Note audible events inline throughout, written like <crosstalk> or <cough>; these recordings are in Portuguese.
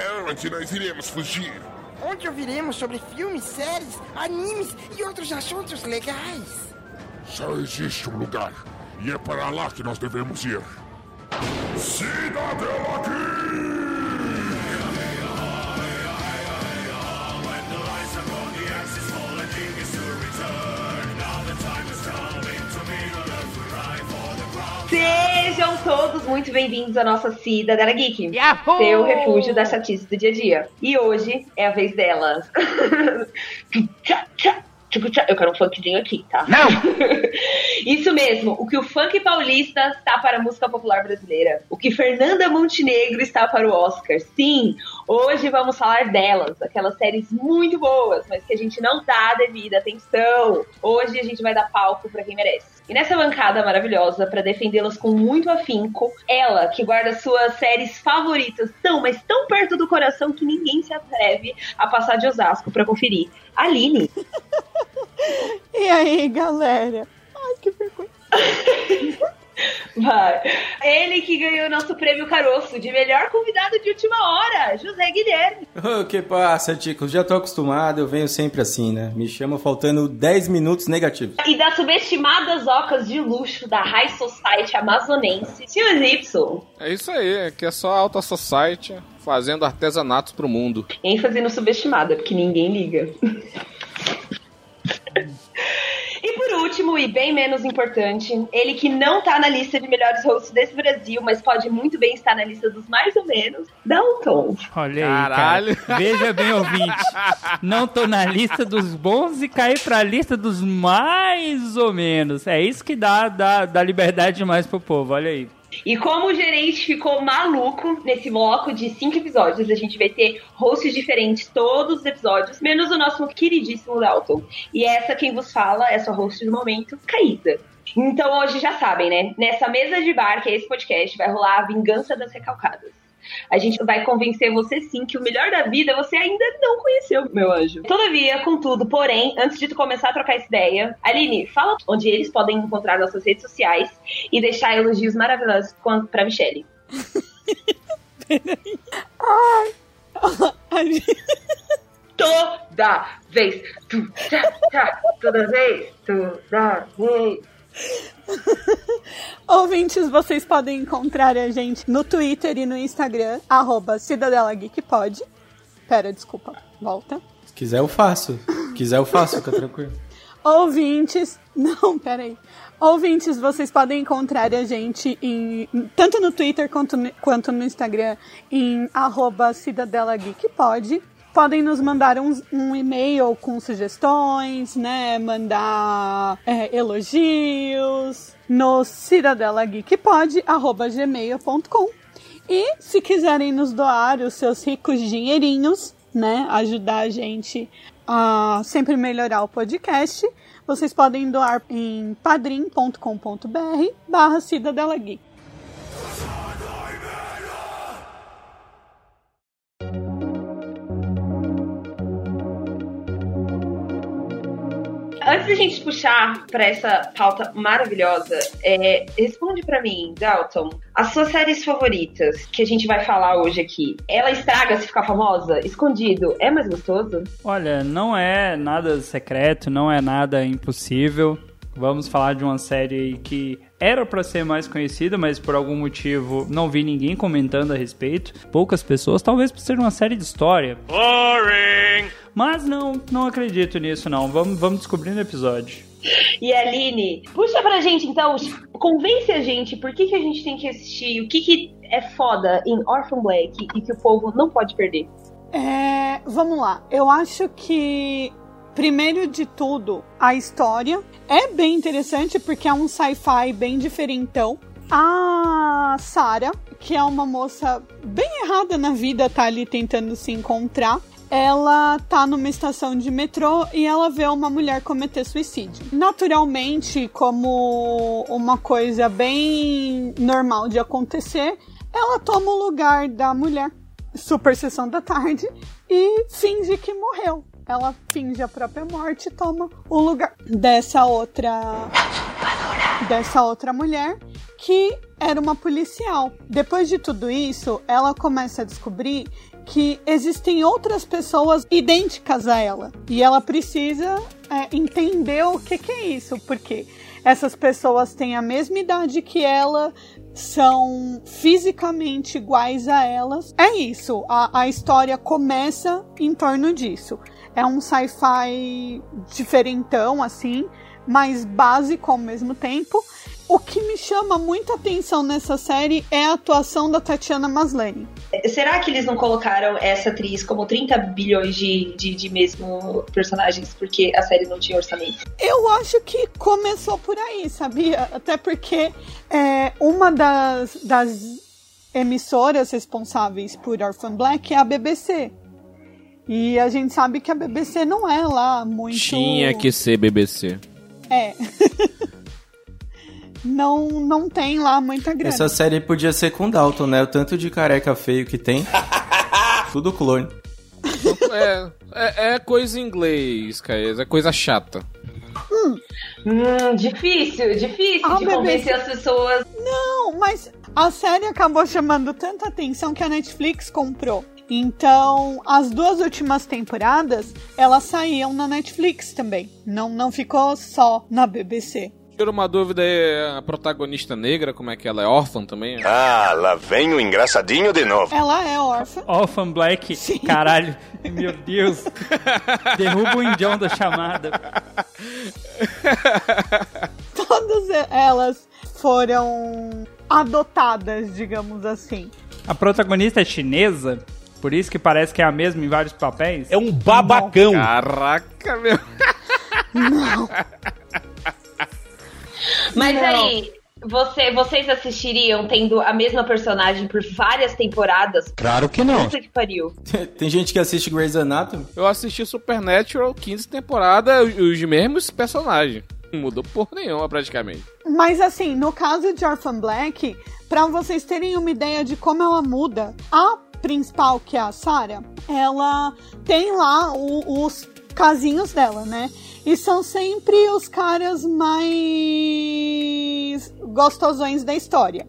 É onde nós iremos fugir. Onde ouviremos sobre filmes, séries, animes e outros assuntos legais. Só existe um lugar. E é para lá que nós devemos ir. Cidadela Geek! Todos muito bem-vindos à nossa Cida Dela Geek, Yahoo! seu refúgio da chatice do dia a dia. E hoje é a vez delas. <laughs> Eu quero um funkzinho aqui, tá? Não! <laughs> Isso mesmo, o que o funk paulista está para a música popular brasileira. O que Fernanda Montenegro está para o Oscar. Sim, hoje vamos falar delas, aquelas séries muito boas, mas que a gente não dá a devida atenção. Hoje a gente vai dar palco para quem merece. E nessa bancada maravilhosa, para defendê-las com muito afinco, ela que guarda suas séries favoritas tão, mas tão perto do coração que ninguém se atreve a passar de Osasco para conferir. Aline. <laughs> E aí, galera? Ai, que vergonha. Vai. Ele que ganhou nosso prêmio Caroço de melhor convidado de última hora, José Guilherme. O que passa, Ticos? Já tô acostumado, eu venho sempre assim, né? Me chama faltando 10 minutos negativos. E das subestimadas ocas de luxo da High Society amazonense, Tio Y. É isso aí, aqui é só Alta Society fazendo artesanatos pro mundo. ênfase no subestimada, porque ninguém liga. <laughs> E por último, e bem menos importante, ele que não tá na lista de melhores hosts desse Brasil, mas pode muito bem estar na lista dos mais ou menos, Dalton. Olha aí, Caralho. cara. Veja bem, ouvinte. Não tô na lista dos bons e caí pra lista dos mais ou menos. É isso que dá, dá, dá liberdade demais pro povo, olha aí. E como o gerente ficou maluco nesse bloco de cinco episódios, a gente vai ter hosts diferentes todos os episódios, menos o nosso queridíssimo Dalton. E essa quem vos fala é sua host do momento, Caísa. Então hoje já sabem, né? Nessa mesa de bar, que é esse podcast, vai rolar a vingança das recalcadas. A gente vai convencer você sim que o melhor da vida você ainda não conheceu, meu anjo. Todavia, contudo, porém, antes de tu começar a trocar essa ideia, Aline, fala onde eles podem encontrar nossas redes sociais e deixar elogios maravilhosos com- pra Michelle. <laughs> <laughs> Toda vez, tu, tá, tá, toda vez, toda vez. <laughs> Ouvintes, vocês podem encontrar a gente no Twitter e no Instagram, arroba Cidadela Geek Pod. Pera, desculpa, volta. Se quiser, eu faço. Se quiser, eu faço, fica tranquilo. <laughs> Ouvintes, não, peraí. Ouvintes, vocês podem encontrar a gente em, tanto no Twitter quanto no, quanto no Instagram em arroba Cidadela Geek Pod. Podem nos mandar um, um e-mail com sugestões, né? Mandar é, elogios no cidadelageekpod.gmail.com E se quiserem nos doar os seus ricos dinheirinhos, né? Ajudar a gente a sempre melhorar o podcast, vocês podem doar em padrim.com.br barra Cidadela Geek. Antes da gente puxar pra essa pauta maravilhosa, é, responde pra mim, Dalton, as suas séries favoritas que a gente vai falar hoje aqui, ela estraga se ficar famosa? Escondido, é mais gostoso? Olha, não é nada secreto, não é nada impossível. Vamos falar de uma série que era pra ser mais conhecida, mas por algum motivo não vi ninguém comentando a respeito. Poucas pessoas, talvez por ser uma série de história. Boring! Mas não, não acredito nisso não. Vamos, vamos descobrir no episódio. E Aline, puxa pra gente então, convence a gente por que, que a gente tem que assistir, o que, que é foda em Orphan Black e que o povo não pode perder. É, vamos lá. Eu acho que, primeiro de tudo, a história é bem interessante porque é um sci-fi bem diferentão. A Sarah, que é uma moça bem errada na vida, tá ali tentando se encontrar. Ela tá numa estação de metrô e ela vê uma mulher cometer suicídio. Naturalmente, como uma coisa bem normal de acontecer, ela toma o lugar da mulher super sessão da tarde e finge que morreu. Ela finge a própria morte e toma o lugar dessa outra dessa outra mulher que era uma policial. Depois de tudo isso, ela começa a descobrir que existem outras pessoas idênticas a ela. E ela precisa é, entender o que, que é isso, porque essas pessoas têm a mesma idade que ela, são fisicamente iguais a elas. É isso, a, a história começa em torno disso. É um sci-fi diferentão, assim, mas básico ao mesmo tempo. O que me chama muita atenção nessa série é a atuação da Tatiana Maslany. Será que eles não colocaram essa atriz como 30 bilhões de, de, de mesmo personagens porque a série não tinha orçamento? Eu acho que começou por aí, sabia? Até porque é, uma das, das emissoras responsáveis por Orphan Black é a BBC. E a gente sabe que a BBC não é lá muito. Tinha que ser BBC. É. <laughs> não, não tem lá muita grana. Essa série podia ser com Dalton, né? O tanto de careca feio que tem. <laughs> Tudo clone. É, é, é coisa em inglês, Caes, é coisa chata. Hum, difícil, difícil Ah, de convencer as pessoas. Não, mas a série acabou chamando tanta atenção que a Netflix comprou. Então, as duas últimas temporadas, elas saíam na Netflix também. Não, não ficou só na BBC. Tira uma dúvida aí, a protagonista negra, como é que ela é? Órfã também? Ah, lá vem o engraçadinho de novo. Ela é órfã. Orphan Black, caralho, meu Deus. Derruba o indião da chamada. <laughs> Todas elas foram adotadas, digamos assim. A protagonista é chinesa, por isso que parece que é a mesma em vários papéis. É um babacão. Caraca, meu. Mas Não. aí, você, vocês assistiriam tendo a mesma personagem por várias temporadas? Claro que não. Puta que pariu. Tem gente que assiste Grey's Anatomy. Eu assisti Supernatural, 15 temporada, os mesmos personagens. Não mudou por nenhuma, praticamente. Mas assim, no caso de Orphan Black, pra vocês terem uma ideia de como ela muda, a principal, que é a Sarah, ela tem lá o- os casinhos dela, né? E são sempre os caras mais gostosões da história.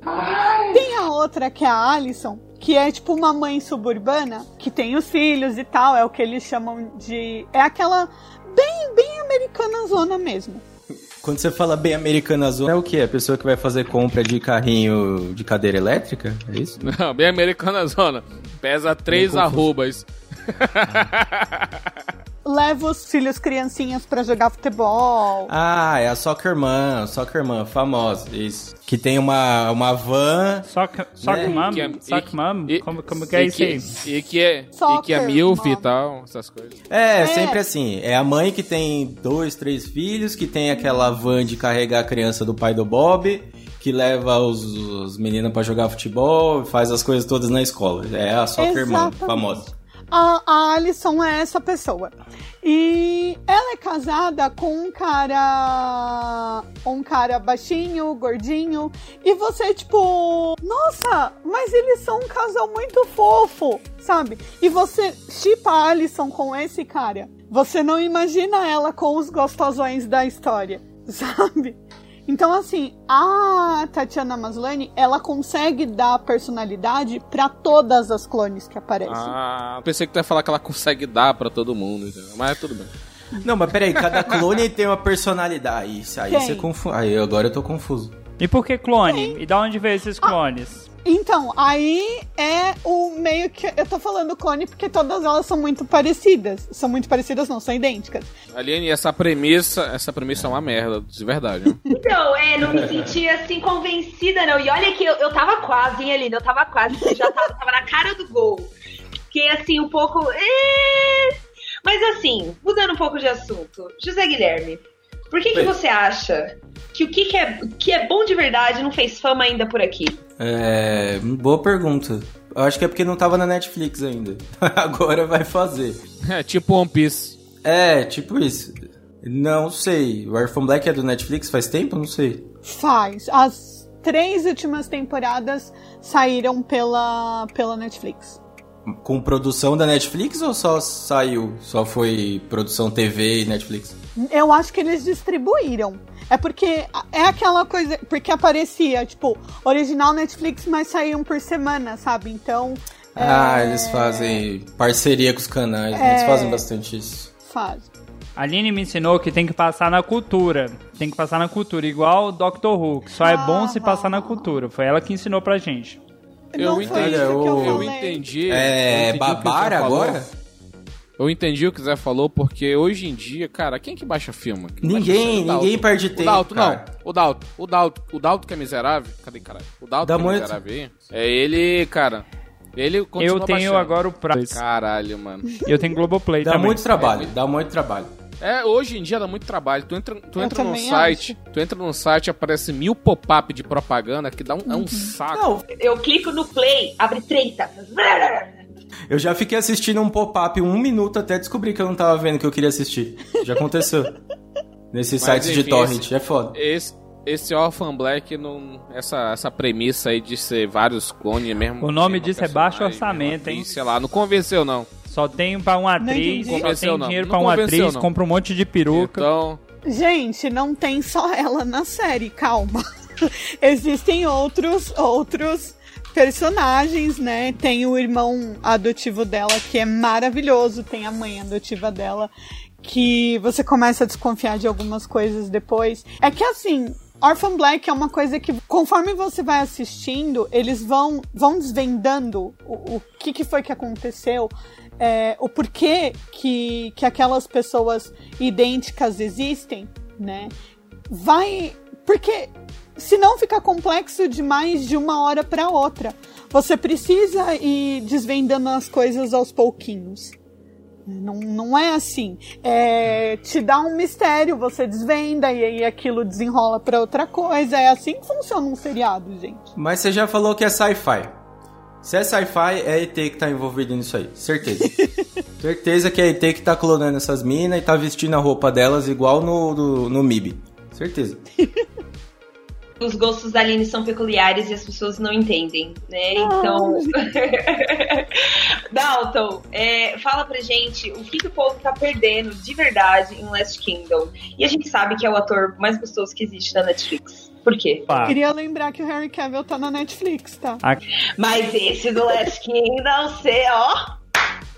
Tem a outra que é a Alison, que é tipo uma mãe suburbana, que tem os filhos e tal, é o que eles chamam de. É aquela bem, bem americana zona mesmo. Quando você fala bem americana zona, é o quê? A pessoa que vai fazer compra de carrinho de cadeira elétrica? É isso? Não, bem americana zona. Pesa três arrobas. <laughs> leva os filhos criancinhas pra jogar futebol. Ah, é a Soccerman, Soccerman, famosa, isso. Que tem uma, uma van... Sock, sock Né? mom? Que é- sock e- mom? e- como, como que é e isso aí? E que é, e que é Soccer, milf e mom. tal, essas coisas. É, sempre assim. É a mãe que tem dois, três filhos, que tem aquela van de carregar a criança do pai do Bob, que leva os, os meninos pra jogar futebol, faz as coisas todas na escola. É a Soccerman, Exatamente. famosa. A, Alison é essa pessoa. E ela é casada com um cara. Um cara baixinho, gordinho. E você, tipo, nossa, mas eles são um casal muito fofo, sabe? E você chipa a Alison com esse cara. Você não imagina ela com os gostosões da história, <laughs> sabe? Então, assim, a Tatiana Maslany, ela consegue dar personalidade pra todas as clones que aparecem. Ah, pensei que tu ia falar que ela consegue dar pra todo mundo, entendeu? mas tudo bem. Não, mas peraí, cada clone tem uma personalidade. Isso aí Tem. você confunde. Aí agora eu tô confuso. E por que clone? E da onde veio esses clones? Então, aí é o meio que. Eu tô falando clone porque todas elas são muito parecidas. São muito parecidas, não, são idênticas. Aline, essa premissa, essa premissa é uma merda, de verdade. né? <laughs> Então, é, não me senti assim convencida, não. E olha que eu, eu tava quase, hein, Aline? Eu tava quase, eu já tava, tava na cara do gol. Fiquei assim, um pouco. é. Mas assim, mudando um pouco de assunto, José Guilherme, por que, que você acha que o que, que, é, que é bom de verdade não fez fama ainda por aqui? É. Boa pergunta. Eu acho que é porque não tava na Netflix ainda. <laughs> agora vai fazer. É tipo One Piece. É, tipo isso. Não sei. O Orphan Black é do Netflix faz tempo? Não sei. Faz. As três últimas temporadas saíram pela, pela Netflix. Com produção da Netflix ou só saiu? Só foi produção TV e Netflix? Eu acho que eles distribuíram. É porque é aquela coisa. Porque aparecia, tipo, original Netflix, mas saíam por semana, sabe? Então Ah, eles fazem parceria com os canais, né? eles É. fazem bastante isso. Faz. A Aline me ensinou que tem que passar na cultura. Tem que passar na cultura, igual o Doctor Who, que só é bom se passar na cultura. Foi ela que ensinou pra gente. Eu não foi entendi, isso que eu, eu entendi. eu É entendi Zé Babara falou. agora? Eu entendi o que o Zé falou, porque hoje em dia, cara, quem que baixa filme? Quem Ninguém, baixa filme? O ninguém Dalton. perde O tempo, Dalton, não. cara. O Dalton, o Dalton, o Dalton que é miserável. Cadê, caralho? O Dalton Dá que é muito- miserável aí. É ele, cara. Ele continua Eu tenho baixando. agora o pra... Caralho, mano. Eu tenho Globoplay Dá também. muito trabalho, dá muito trabalho. É, hoje em dia dá muito trabalho. Tu entra, tu Eu entra num site, tu entra num site aparece mil pop-up de propaganda que dá um, é um saco. Não, Eu clico no play, abre 30. Eu já fiquei assistindo um pop-up um minuto até descobrir que eu não tava vendo o que eu queria assistir. Já aconteceu. <laughs> Nesse Mas, site de enfim, torrent, esse- é foda. Esse, esse Orphan Black, não, essa, essa premissa aí de ser vários clones mesmo. O nome disso é baixo orçamento, hein? Sei lá, não convenceu não. Só tem pra uma atriz, entendi. só tem não. dinheiro Não pra uma atriz, não. compra um monte de peruca. Então, Gente, não tem só ela na série, calma. <laughs> Existem outros outros personagens, né? Tem o irmão adotivo dela que é maravilhoso, tem a mãe adotiva dela que você começa a desconfiar de algumas coisas depois. É que assim, Orphan Black é uma coisa que, conforme você vai assistindo, eles vão, vão desvendando o, o que, que foi que aconteceu, é, o porquê que, que aquelas pessoas idênticas existem, né? Vai. Porque senão fica complexo demais de uma hora para outra. Você precisa ir desvendando as coisas aos pouquinhos. Não, não é assim. É, te dá um mistério, você desvenda e aí aquilo desenrola pra outra coisa. É assim que funciona um seriado, gente. Mas você já falou que é sci-fi. Se é sci-fi, é ET que tá envolvido nisso aí. Certeza. <laughs> Certeza que é ET que tá clonando essas minas e tá vestindo a roupa delas igual no, do- no MIB. Certeza. <laughs> Os gostos da Aline são peculiares e as pessoas não entendem, né? <laughs> Então. Dalton, é, fala pra gente o que, que o povo tá perdendo de verdade em Last Kingdom. E a gente sabe que é o ator mais gostoso que existe na Netflix. Por quê? Pá, Queria lembrar que o Harry Cavill tá na Netflix, tá? a- Mas esse do Last Kingdom, você, ó.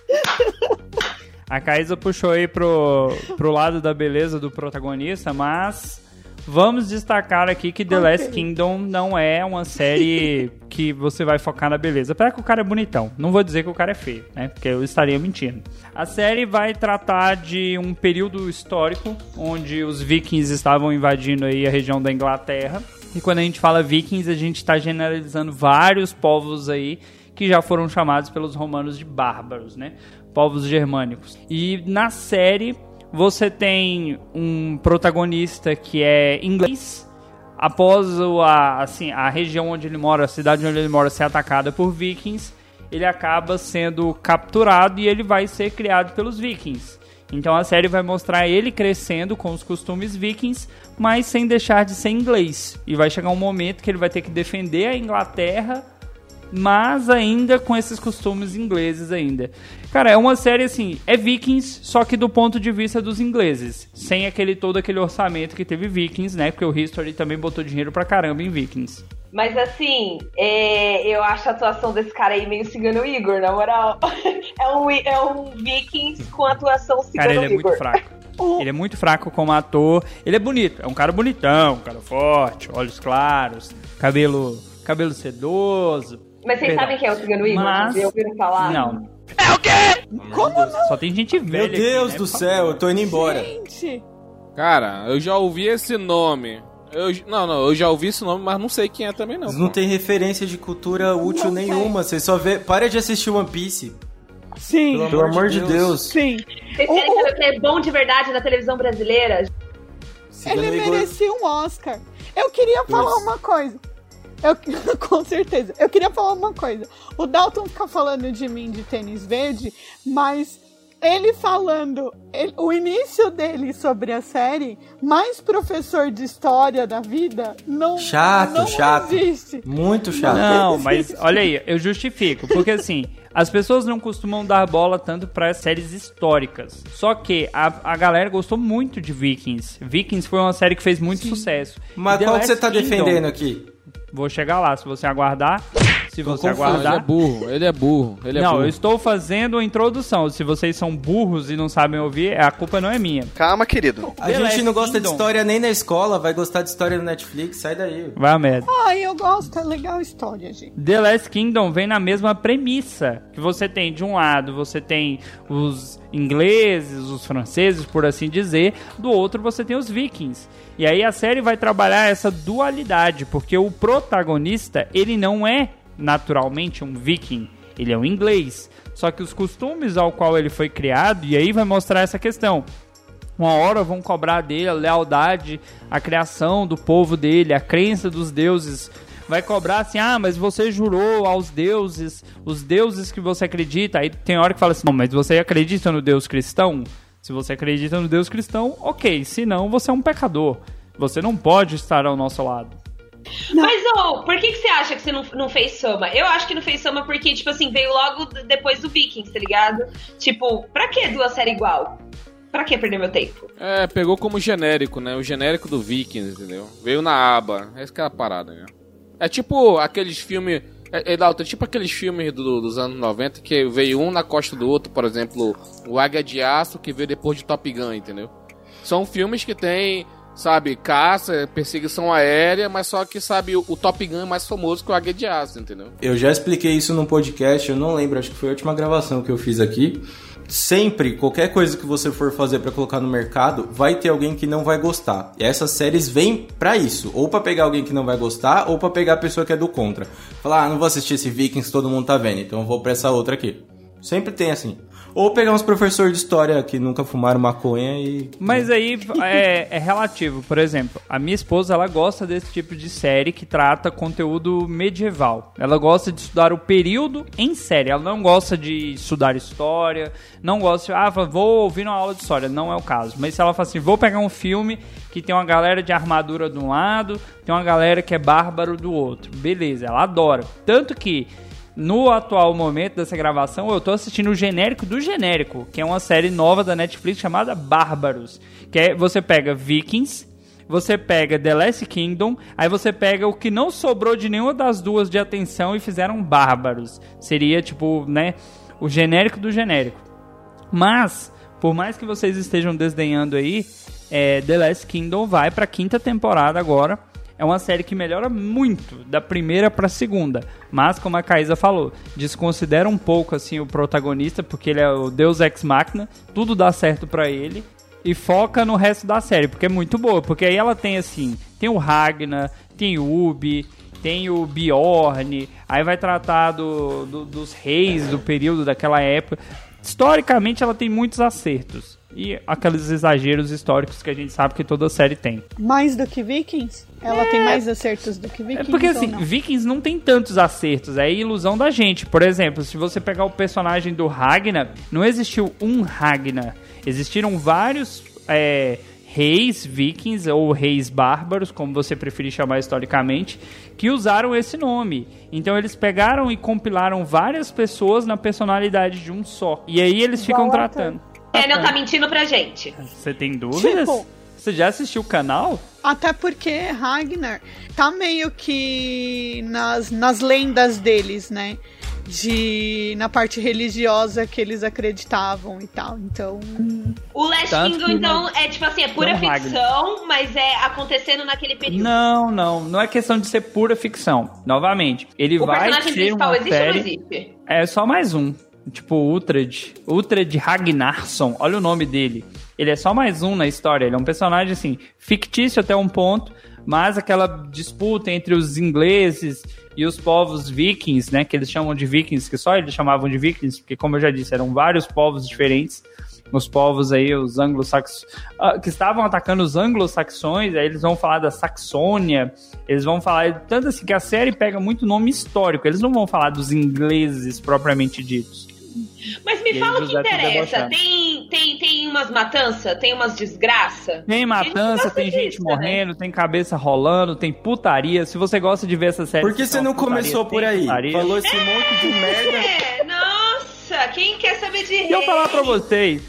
<laughs> A Caísa puxou aí pro, pro lado da beleza do protagonista, mas vamos destacar aqui que The Last Kingdom não é uma série <laughs> que você vai focar na beleza. Apesar que o cara é bonitão. Não vou dizer que o cara é feio, né? Porque eu estaria mentindo. A série vai tratar de um período histórico onde os vikings estavam invadindo aí a região da Inglaterra. E quando a gente fala vikings, a gente está generalizando vários povos aí que já foram chamados pelos romanos de bárbaros, né? Povos germânicos. E na série você tem um protagonista que é inglês. Após a, assim, a região onde ele mora, a cidade onde ele mora ser atacada por vikings, ele acaba sendo capturado e ele vai ser criado pelos vikings. Então a série vai mostrar ele crescendo com os costumes vikings, mas sem deixar de ser inglês. E vai chegar um momento que ele vai ter que defender a Inglaterra mas ainda com esses costumes ingleses ainda. Cara, é uma série assim, é Vikings, só que do ponto de vista dos ingleses, sem aquele todo aquele orçamento que teve Vikings, né? Porque o History também botou dinheiro pra caramba em Vikings. Mas assim, é, eu acho a atuação desse cara aí meio cigano Igor, na moral. <laughs> É um, é um Vikings com atuação cigano Cara, ele é Igor. muito fraco. <laughs> Ele é muito fraco como ator. Ele é bonito, é um cara bonitão, um cara forte, olhos claros, cabelo, cabelo sedoso. Mas vocês Perdão. sabem quem é o cigano Igor? Mas- Já ouviram falar? Não. É o quê? Como não? Só tem gente velha. Meu Deus aqui, né? do céu, eu tô indo embora. Gente, cara, eu já ouvi esse nome. Eu, não, não, eu já ouvi esse nome, mas não sei quem é também não. Vocês não tem referência de cultura útil Não nenhuma. Vocês só vê. Para de assistir One Piece. sim, Pelo amor de Deus. sim. Vocês querem saber o que é bom de verdade na televisão brasileira? Cigano Ele Igor- merecia um Oscar. Eu queria falar uma coisa. Eu, <laughs> com certeza. Eu queria falar uma coisa. O Dalton fica falando de mim de tênis verde, mas ele falando ele- o início dele sobre a série, mais professor de história da vida, não, Chato, não chato. existe. Muito chato. Não, mas olha aí, eu justifico. Porque assim, as pessoas não costumam dar bola tanto pra séries históricas. Só que a, a galera gostou muito de Vikings. Vikings foi uma série que fez muito sucesso. Mas qual que você tá Kingdom- defendendo aqui? Vou chegar lá, se você aguardar. Se você confuso, Ele é aguardar. burro, ele é burro, ele é não, burro. eu estou fazendo a introdução. Se vocês são burros e não sabem ouvir, a culpa não é minha. Calma, querido. A The gente não gosta de Kingdom. história nem na escola, vai gostar de história no Netflix, sai daí. Vai a merda. Ai, eu gosto, é legal a história, gente. The Last Kingdom vem na mesma premissa. Que você tem, de um lado, você tem os ingleses, os franceses, por assim dizer. Do outro, você tem os vikings. E aí a série vai trabalhar essa dualidade, porque o protagonista, ele não é naturalmente um viking. Ele é um inglês. Só que os costumes ao qual ele foi criado, e aí vai mostrar essa questão. Uma hora vão cobrar dele a lealdade, a criação do povo dele, a crença dos deuses. Vai cobrar assim, ah, mas você jurou aos deuses, os deuses que você acredita. Aí tem hora que fala assim, não, mas você acredita no Deus cristão? Se você acredita no Deus cristão, ok. Se não, você é um pecador. Você não pode estar ao nosso lado. Mas, ô, por que, que você acha que você não, não fez Soma? Eu acho que não fez Soma porque, tipo assim, veio logo depois do Vikings, tá ligado? Tipo, pra que duas séries igual? Pra que perder meu tempo? É, pegou como genérico, né? O genérico do Vikings, entendeu? Veio na aba. Essa que é a parada, né? É tipo aqueles filmes. É, é, é tipo aqueles filmes do- dos anos 90 que veio um na costa do outro, por exemplo, o Águia de Aço, que veio depois de Top Gun, entendeu? São filmes que tem, sabe, caça, perseguição aérea, mas só que, sabe, o, o Top Gun é mais famoso que o Águia de Aço, entendeu? Eu já expliquei isso num podcast, eu não lembro, acho que foi a última gravação que eu fiz aqui. Sempre, qualquer coisa que você for fazer pra colocar no mercado, vai ter alguém que não vai gostar. E essas séries vêm pra isso, ou pra pegar alguém que não vai gostar, ou pra pegar a pessoa que é do contra. Falar, ah, não vou assistir esse Vikings, todo mundo tá vendo, então eu vou pra essa outra aqui. Sempre tem assim. Ou pegar uns professores de história que nunca fumaram maconha e. Mas aí é, é relativo. Por exemplo, a minha esposa ela gosta desse tipo de série que trata conteúdo medieval. Ela gosta de estudar o período em série. Ela não gosta de estudar história. Não gosta de, ah, vou ouvir uma aula de história. Não é o caso. Mas se ela fala assim, vou pegar um filme que tem uma galera de armadura de um lado, tem uma galera que é bárbaro do outro. Beleza, ela adora. Tanto que no atual momento dessa gravação, eu tô assistindo o genérico do genérico, que é uma série nova da Netflix chamada Bárbaros. Que é, você pega Vikings, você pega The Last Kingdom, aí você pega o que não sobrou de nenhuma das duas de atenção e fizeram Bárbaros. Seria, tipo, né, o genérico do genérico. Mas, por mais que vocês estejam desdenhando aí, é, The Last Kingdom vai pra quinta temporada agora. É uma série que melhora muito da primeira pra segunda. Mas, como a Caísa falou, desconsidera um pouco assim o protagonista, porque ele é o Deus Ex Machina, tudo dá certo pra ele. E foca no resto da série, porque é muito boa. Porque aí ela tem assim: tem o Ragnar, tem o Ubi, tem o Bjorn, aí vai tratar do, do- dos reis do período daquela época. Historicamente, ela tem muitos acertos. E aqueles exageros históricos que a gente sabe que toda série tem. Mais do que Vikings? Ela tem mais acertos do que É Vikings? porque ou assim, não? Vikings não tem tantos acertos, é ilusão da gente. Por exemplo, se você pegar o personagem do Ragnar, não existiu um Ragnar. Existiram vários é, reis vikings ou reis bárbaros, como você preferir chamar historicamente, que usaram esse nome. Então eles pegaram e compilaram várias pessoas na personalidade de um só. E aí eles ficam ator. Tratando. Daniel tá mentindo pra gente. Você tem dúvidas? Tipo- Você já assistiu o canal? Até porque Ragnar tá meio que nas, nas lendas deles, né? De. na parte religiosa que eles acreditavam e tal. Então. O Last Tanto Kingdom, então, é tipo assim, é pura Não, Ragnar. ficção, mas é acontecendo naquele período. Não, não. Não é questão de ser pura ficção. Novamente, ele O vai personagem ser principal uma existe ou série... não existe? É só mais um. Tipo, Uhtred. Uhtred Ragnarsson. Olha o nome dele. Ele é só mais um na história. Ele é um personagem, assim, fictício até um ponto, mas aquela disputa entre os ingleses e os povos vikings, né? Que eles chamam de vikings, que só eles chamavam de vikings, porque, como eu já disse, eram vários povos diferentes. Os povos aí, os anglo-saxões, que estavam atacando os anglo-saxões, aí eles vão falar da Saxônia, eles vão falar, tanto assim que a série pega muito nome histórico, eles não vão falar dos ingleses propriamente ditos. Mas me E fala o que interessa. Tem, tem, tem umas matanças? Tem umas desgraça? Tem matança, tem gente disso, né? morrendo, tem cabeça rolando, tem putaria. Se você gosta de ver essa série. Por que você não começou por aí? Falou esse É, monte de merda. É, <laughs> nossa, quem quer saber de E eu falar pra vocês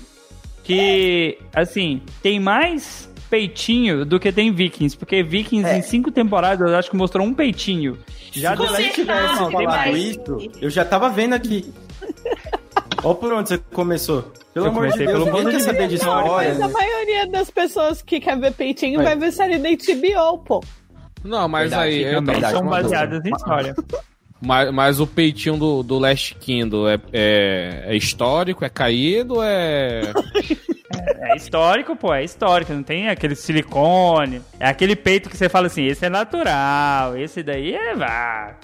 que, assim, tem mais peitinho do que tem Vikings, porque Vikings É. em cinco temporadas eu acho que mostrou um peitinho. Já Se tivesse falado isso, eu já tava vendo aqui. Olha por onde você começou. Pelo Eu amor de comecei Deus, pelo ninguém quer saber de história. Mas a né? maioria das pessoas que quer ver peitinho Vai. vai ver série da HBO, pô. Não, mas Verdade, aí. eu também são baseadas em história. Mas, mas o peitinho do, do Last Kingdom é, é, é histórico, é caído, é. É histórico, pô, é histórico, não tem aquele silicone. É aquele peito que você fala assim, esse é natural, esse daí é vá.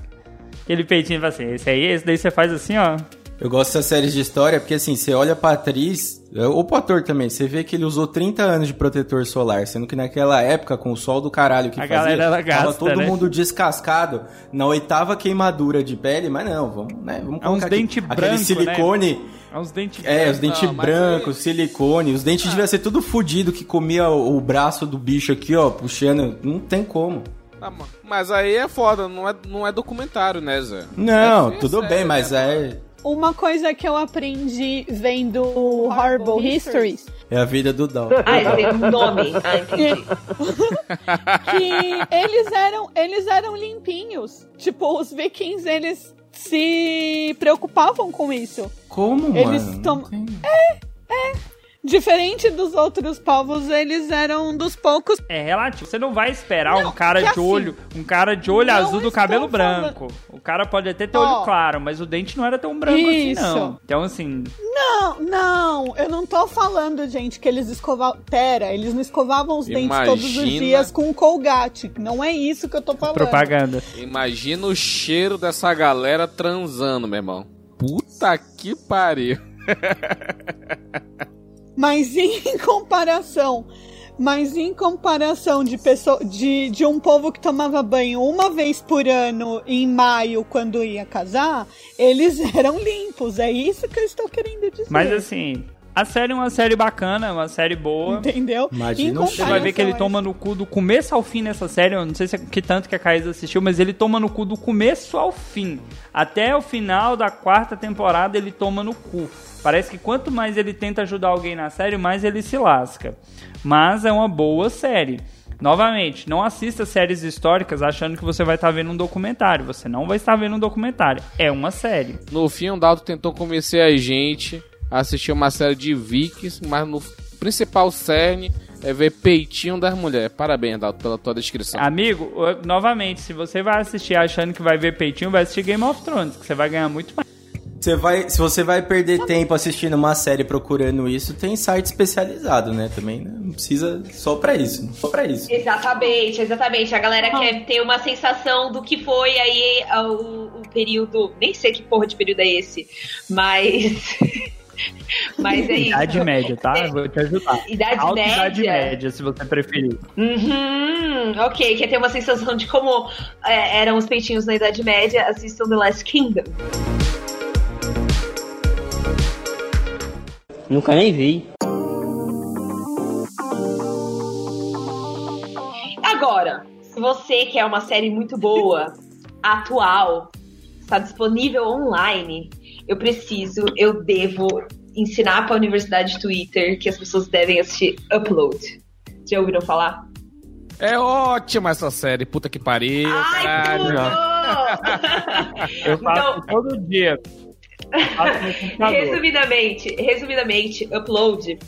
Aquele peitinho fala assim, esse aí, esse daí você faz assim, ó. Eu gosto dessas séries de história porque, assim, você olha pra atriz, ou pro ator também, você vê que ele usou 30 anos de protetor solar, sendo que naquela época, com o sol do caralho que A fazia, galera, ela tava gasta, todo né? mundo descascado na oitava queimadura de pele, mas não, vamos, né, vamos É uns colocar aqui. dente aquele branco, silicone, É uns dentes. é, os dentes Não, mas brancos, silicone, os dentes deviam ser tudo fudido que comia o, o braço do bicho aqui, ó, puxando, não tem como. Ah, mas aí é foda, não é, não é documentário, né, Zé? Não, É tudo sério, bem, mas né, é, Uma coisa que eu aprendi vendo Horrible Histories, é a vida do Dal. Ah, ele tem um nome. Ah, entendi. <laughs> que eles eram, eles eram limpinhos. Tipo, os vikings, eles se preocupavam com isso. Como, Eles mano? tom- Não tem- Diferente dos outros povos, eles eram um dos poucos. É relativo. Você não vai esperar um Não, cara que de assim, olho, um cara de olho azul do cabelo falando- branco. O cara pode até ter Ó. olho claro, mas o dente não era tão branco Isso. assim, não. Então, assim, Não, não, eu não tô falando, gente, que eles escovavam. Pera, eles não escovavam os dentes todos os Imagina. dias com colgate. Não é isso que eu tô falando. propaganda. Imagina o cheiro dessa galera transando, meu irmão. Puta que pariu. <laughs> Mas <laughs> em comparação, mas em comparação de, pessoa, de, de um povo que tomava banho uma vez por ano em maio quando ia casar, eles <laughs> eram limpos. É isso que eu estou querendo dizer. Mas assim, a série é uma série bacana, é uma série boa. Entendeu? Imagina Você vai ver que ele toma no cu do começo ao fim nessa série. Eu não sei se é que tanto que a Caís assistiu, mas ele toma no cu do começo ao fim. Até o final da quarta temporada ele toma no cu. Parece que quanto mais ele tenta ajudar alguém na série, mais ele se lasca. Mas é uma boa série. Novamente, não assista séries históricas achando que você vai estar vendo um documentário. Você não vai estar vendo um documentário. É uma série. No fim, o Dalton tentou convencer a gente a assistir uma série de Vikings, mas no principal cerne é ver peitinho das mulheres. Parabéns, Dalton, pela tua descrição. Amigo, novamente, se você vai assistir achando que vai ver peitinho, vai assistir Game of Thrones, que você vai ganhar muito mais. Você vai, se você vai perder tempo assistindo uma série procurando isso, tem site especializado, né? Também né? não precisa só pra isso, só pra isso. Exatamente, exatamente. A galera quer ter uma sensação do que foi aí ah, o, o período. Nem sei que porra de período é esse, mas. <laughs> mas é isso. Idade média, tá? Vou te ajudar. Idade Alta média. idade média, se você preferir. Uhum, ok, quer ter uma sensação de como é, eram os peitinhos na Idade Média, assistam The Last Kingdom. Nunca nem vi. Agora, se você quer uma série muito boa, <laughs> atual, está disponível online, eu preciso, eu devo ensinar para a Universidade de Twitter que as pessoas devem assistir Upload. Já ouviram falar? É ótima essa série, puta que pariu, Ai, caralho. tudo! <laughs> <laughs> Eu faço Então- todo dia. Resumidamente, resumidamente, Upload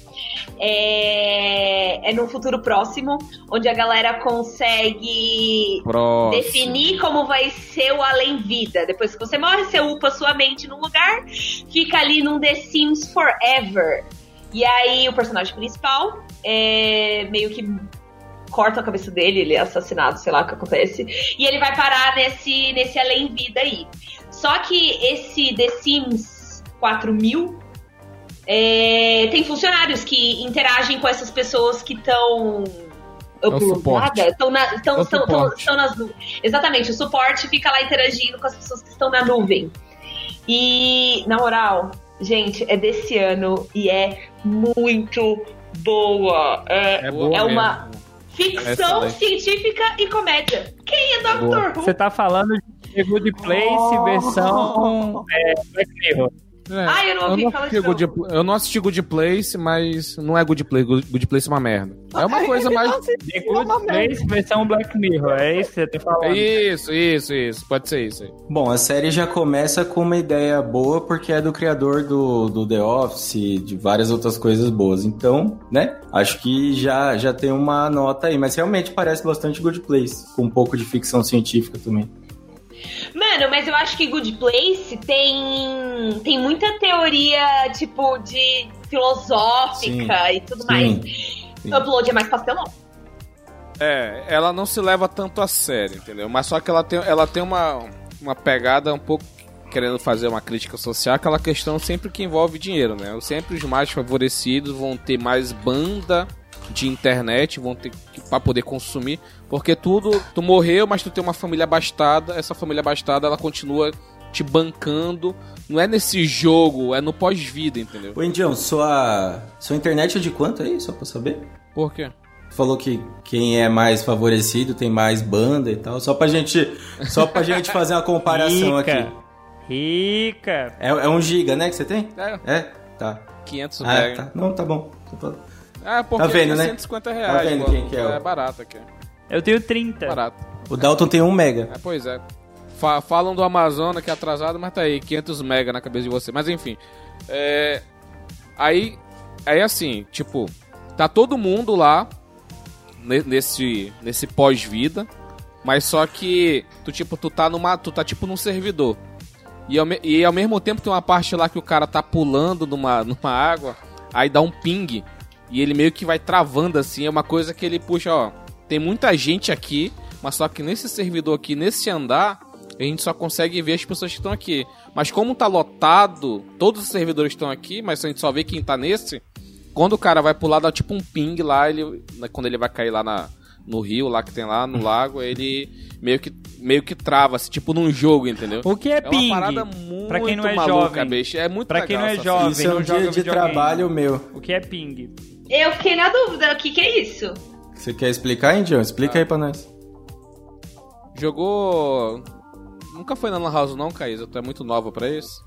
é, é num futuro próximo, onde a galera consegue Próximo. definir como vai ser o além-vida. Depois que você morre, você upa sua mente num lugar, fica ali num The Sims Forever. E aí o personagem principal é meio que corta a cabeça dele, ele é assassinado, sei lá o que acontece. E ele vai parar nesse, nesse além-vida aí. Só que esse The Sims 4000 é, tem funcionários que interagem com essas pessoas que estão o suporte. Estão na, tão, É tão, nas nu- Exatamente, o suporte fica lá interagindo com as pessoas que estão na nuvem. E, na moral, gente, é desse ano e é muito boa. É, É boa é uma mesmo. Ficção científica e comédia. Quem é Doctor Who? Você tá falando de The Good Place versão é, Black Mirror. É, Ah, eu não ouvi falar assisti disso, Good, Eu não assisti Good Place, mas não é Good Place. Good, Good Place é uma merda. É uma coisa mais. não The Good Place versão Black Mirror, é isso que você tá falando. Isso, isso, isso. Pode ser isso aí. Bom, a série já começa com uma ideia boa porque é do criador do, do The Office, de várias outras coisas boas. Então, né? Acho que já, já tem uma nota aí. Mas realmente parece bastante Good Place, com um pouco de ficção científica também. Mano, mas eu acho que Good Place tem, tem muita teoria, tipo, de filosófica Sim. e tudo mais. Sim. Upload é mais pastelão. É, ela não se leva tanto a sério, entendeu? Mas só que ela tem, ela tem uma, uma pegada um pouco querendo fazer uma crítica social, aquela questão sempre que envolve dinheiro, né? Sempre os mais favorecidos vão ter mais banda de internet, vão ter para poder consumir, porque tudo, tu morreu, mas tu tem uma família abastada, essa família abastada ela continua te bancando, não é nesse jogo, é no pós-vida, entendeu? Ô, Indião, sua, sua internet é de quanto aí, só pra saber? Por quê? Falou que quem é mais favorecido tem mais banda e tal. Só pra gente, só pra gente fazer uma comparação Rica. aqui. Rica. É, é um giga, né, que você tem? É, É? Tá. 500 Ah, mega. tá. Não, tá bom. Ah, porque Tá vendo, é né? 150 reais. Tá vendo quem que é É barato aqui. Eu tenho 30. Barato. O Dalton tem um mega. É, pois é. Fa- falam do Amazonas que é atrasado, mas tá aí, 500 mega na cabeça de você. Mas enfim. É... Aí, aí assim, tipo, tá todo mundo lá ne- nesse, nesse pós-vida, mas só que tu tipo, tu tá numa, tu tá tipo num servidor. E ao, e ao mesmo tempo tem uma parte lá que o cara tá pulando numa, numa água, aí dá um ping e ele meio que vai travando assim, é uma coisa que ele puxa, ó, tem muita gente aqui, mas só que nesse servidor aqui, nesse andar, a gente só consegue ver as pessoas que estão aqui. Mas como tá lotado, todos os servidores estão aqui, mas a gente só vê quem tá nesse, quando o cara vai pular, dá tipo um ping lá, ele, né, quando ele vai cair lá na, no rio, lá que tem lá, no <laughs> lago, ele meio que, meio que trava, assim, tipo num jogo, entendeu? O que é, É ping? uma parada muito Pra quem não é maluca, jovem. bicho. É muito Pra quem legal não é essa jovem, Isso é não um joga dia de videogame. trabalho meu. O que é ping? Eu fiquei na dúvida, o que, que é isso? Você quer explicar, Indião? Explica aí pra nós. Jogou. Nunca foi na Lan House, não, Caísa? Tu é muito nova pra isso?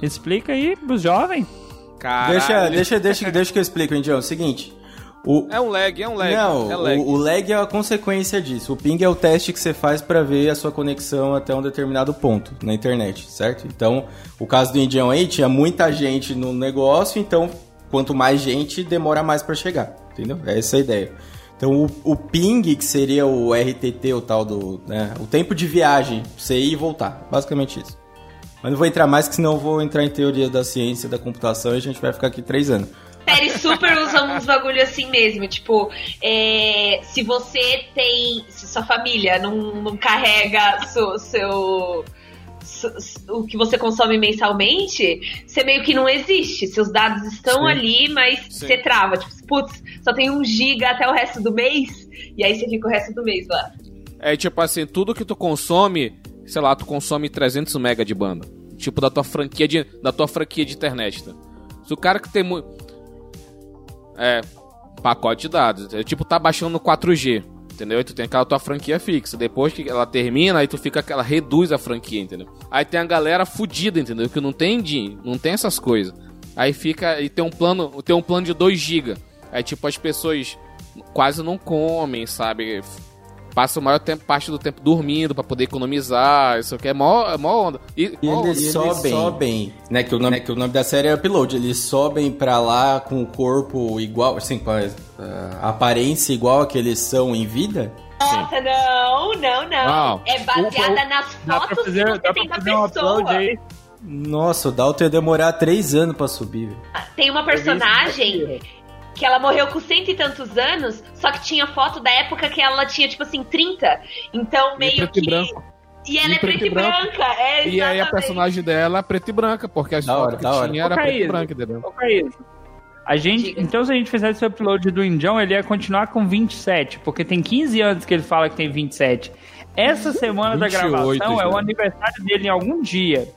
Explica aí pros jovens. Caralho. Deixa, deixa, deixa, deixa que eu explico, Indião. É o seguinte. O, É um lag, é um lag. Não, é lag. O, o lag é a consequência disso. O ping é o teste que você faz pra ver a sua conexão até um determinado ponto na internet, certo? Então, o caso do Indião aí tinha muita gente no negócio, então quanto mais gente, demora mais pra chegar, entendeu? É essa a ideia. Então, o, o ping, que seria o RTT, o tal do, né, o tempo de viagem, você ir e voltar, basicamente isso. Mas não vou entrar mais, que senão eu vou entrar em teoria da ciência da computação e a gente vai ficar aqui três anos. Série super usa uns bagulho assim mesmo. Tipo, é, se você tem. Se sua família não, não carrega seu. seu o que você consome mensalmente, você meio que não existe. Seus dados estão Sim. ali, mas Sim. você trava. Tipo, putz, só tem um giga até o resto do mês, e aí você fica o resto do mês lá. É tipo assim, tudo que tu consome, sei lá, tu consome 300 mega de banda. Tipo da tua franquia de, da tua franquia de internet, tá? Se o cara que tem muito. É, pacote de dados. É, tipo, tá baixando no 4G. Entendeu? Tu tem aquela tua franquia fixa. Depois que ela termina, aí tu fica. Ela reduz a franquia, entendeu? Aí tem a galera fudida, entendeu? Que não tem de, não tem essas coisas. Aí fica. E tem um plano. Tem um plano de 2 GB. Aí, tipo, as pessoas quase não comem, sabe? Passa o maior tempo, parte do tempo dormindo pra poder economizar. Isso aqui é mó, é mó onda. E, E mó onda. eles sobem, né? Que o, nome, que o nome da série é Upload. Eles sobem pra lá com o corpo igual, assim, com a, a aparência igual a que eles são em vida. Nossa, não, não, não. Não. É baseada O- nas fotos fazer, que você tem da um pessoa. aí. Nossa, o Dalton ia demorar três anos pra subir. velho. Tem uma personagem que ela morreu com cento e tantos anos, só que tinha foto da época que ela tinha, tipo assim, 30. Então, E meio preto que. e branco. E ela E é preto preta e e branco. branca. É, E aí a exatamente. personagem dela é preta e branca, porque as Da hora, fotos que da hora. tinha era preta e branca, entendeu? A gente, então se a gente fizesse esse upload do Indião, ele ia continuar com 27, porque tem 15 anos que ele fala que tem 27. Essa semana da 28 gravação é já. o aniversário dele em algum dia.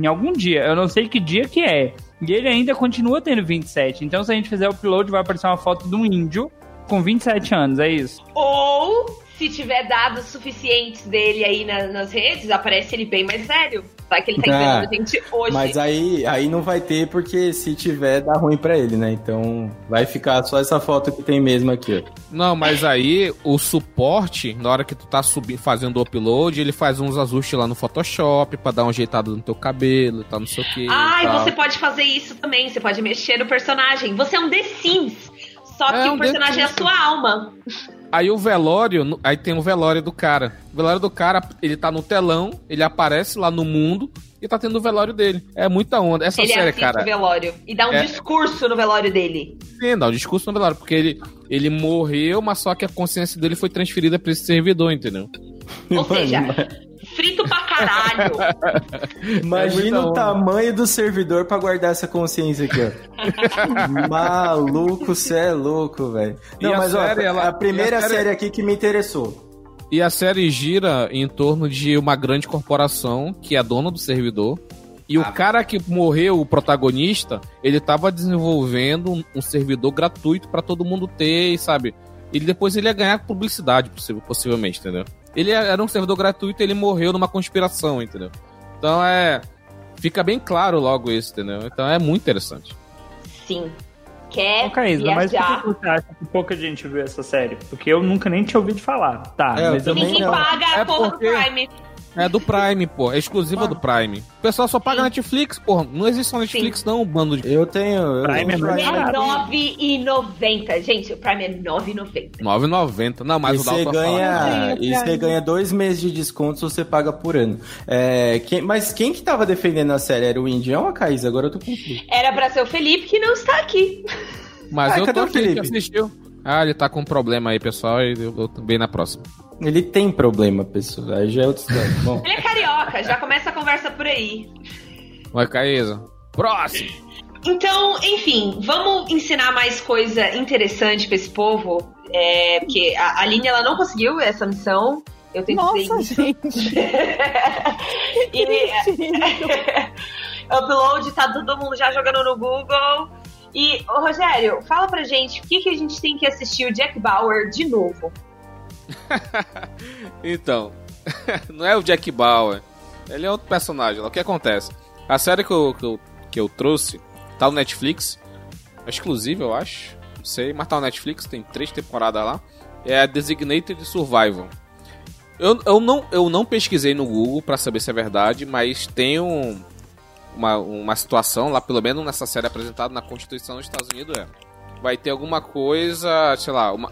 Em algum dia, eu não sei que dia que é. E ele ainda continua tendo 27. Então se a gente fizer o upload, vai aparecer uma foto de um índio com 27 anos, é isso. Ou se tiver dados suficientes dele aí na- nas redes, aparece ele bem mais velho. Vai que ele tá Ah, enganando a gente hoje. Mas aí, aí não vai ter, porque se tiver, dá ruim pra ele, né? Então vai ficar só essa foto que tem mesmo aqui, ó. Não, mas aí o suporte, na hora que tu tá subindo, fazendo o upload, ele faz uns ajustes lá no Photoshop pra dar uma ajeitada no teu cabelo, tá não sei o que. Ah, e você pode fazer isso também. Você pode mexer no personagem. Você é um The Sims. Só que É, um o personagem é a sua alma. Aí o velório, aí tem o velório do cara. O velório do cara, ele tá no telão, ele aparece lá no mundo e tá tendo o velório dele. É muita onda. Essa ele série, cara. o velório. E dá um É. discurso no velório dele. Sim, dá um discurso no velório, porque ele, ele morreu, mas só que a consciência dele foi transferida pra esse servidor, entendeu? Ou seja, frito pra caralho. <laughs> Imagina muita o onda. tamanho do servidor pra guardar essa consciência aqui, ó. <laughs> Maluco, cê é louco, velho. E Não, a mas ó, série, ela- a primeira a série- série aqui que me interessou. E a série gira em torno de uma grande corporação que é dona do servidor. E o cara que morreu, o protagonista, ele tava desenvolvendo um, um servidor gratuito pra todo mundo ter, e sabe? E depois ele ia ganhar publicidade, possi- possivelmente, entendeu? Ele era um servidor gratuito e ele morreu numa conspiração, entendeu? Então é. Fica bem claro logo isso, entendeu? Então é muito interessante. Sim. Quer Ô, Caísa, mas por que você acha que pouca gente viu essa série? Porque eu nunca nem tinha ouvido falar. Tá, É, mas eu. Ninguém não. paga a É porra porque- do Prime. É do Prime, pô. É exclusiva do Prime. O pessoal só paga Netflix, pô. Não existe só Netflix, não, um bando de. Eu tenho. eu Prime é tenho muito É barato. 9,90. Gente, o Prime é 9,90. 9,90. Não, mas e o Dalton você fala. ganha, Sim, e você Prime. ganha dois meses de desconto se você paga por ano. É, quem- mas quem que tava defendendo a série? Era o Indião ou a Caísa? Agora eu tô confuso. Era pra ser o Felipe que não está aqui. Mas Ah, eu tô o aqui que Felipe? assistiu. Ah, ele tá com um problema aí, pessoal, e eu, eu bem na próxima. Ele tem problema, pessoal. Aí já é história. Bom, <laughs> Ele é carioca, já começa a conversa por aí. Vai, Caísa. Próximo! Então, enfim, vamos ensinar mais coisa interessante pra esse povo. É, porque a Aline ela não conseguiu essa missão. Eu dizer Nossa, isso. gente. <laughs> e <laughs> upload, tá todo mundo já jogando no Google. E, Rogério, fala pra gente o que, que a gente tem que assistir o Jack Bauer de novo. <laughs> Então, <laughs> não é o Jack Bauer. Ele é outro personagem. O que acontece? A série que eu, que eu, que eu trouxe tá no Netflix. É exclusiva, eu acho. Não sei, mas tá no Netflix, tem três temporadas lá. É a Designated Survival. Eu, eu, não, eu não pesquisei no Google pra saber se é verdade, mas tem um, uma, uma situação lá, pelo menos nessa série apresentada na Constituição dos Estados Unidos, é. Vai ter alguma coisa, sei lá, uma,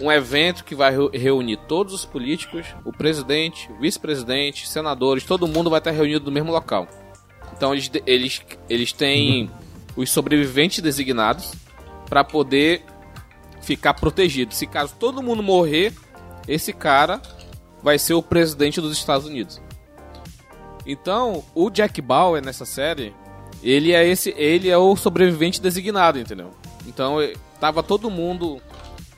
um evento que vai reu- reunir todos os políticos, o presidente, vice-presidente, senadores, todo mundo vai estar reunido no mesmo local. Então eles, eles, eles têm os sobreviventes designados para poder ficar protegido. Se caso todo mundo morrer, esse cara vai ser o presidente dos Estados Unidos. Então, o Jack Bauer nessa série, ele é esse, ele é o sobrevivente designado, entendeu? Então, tava todo mundo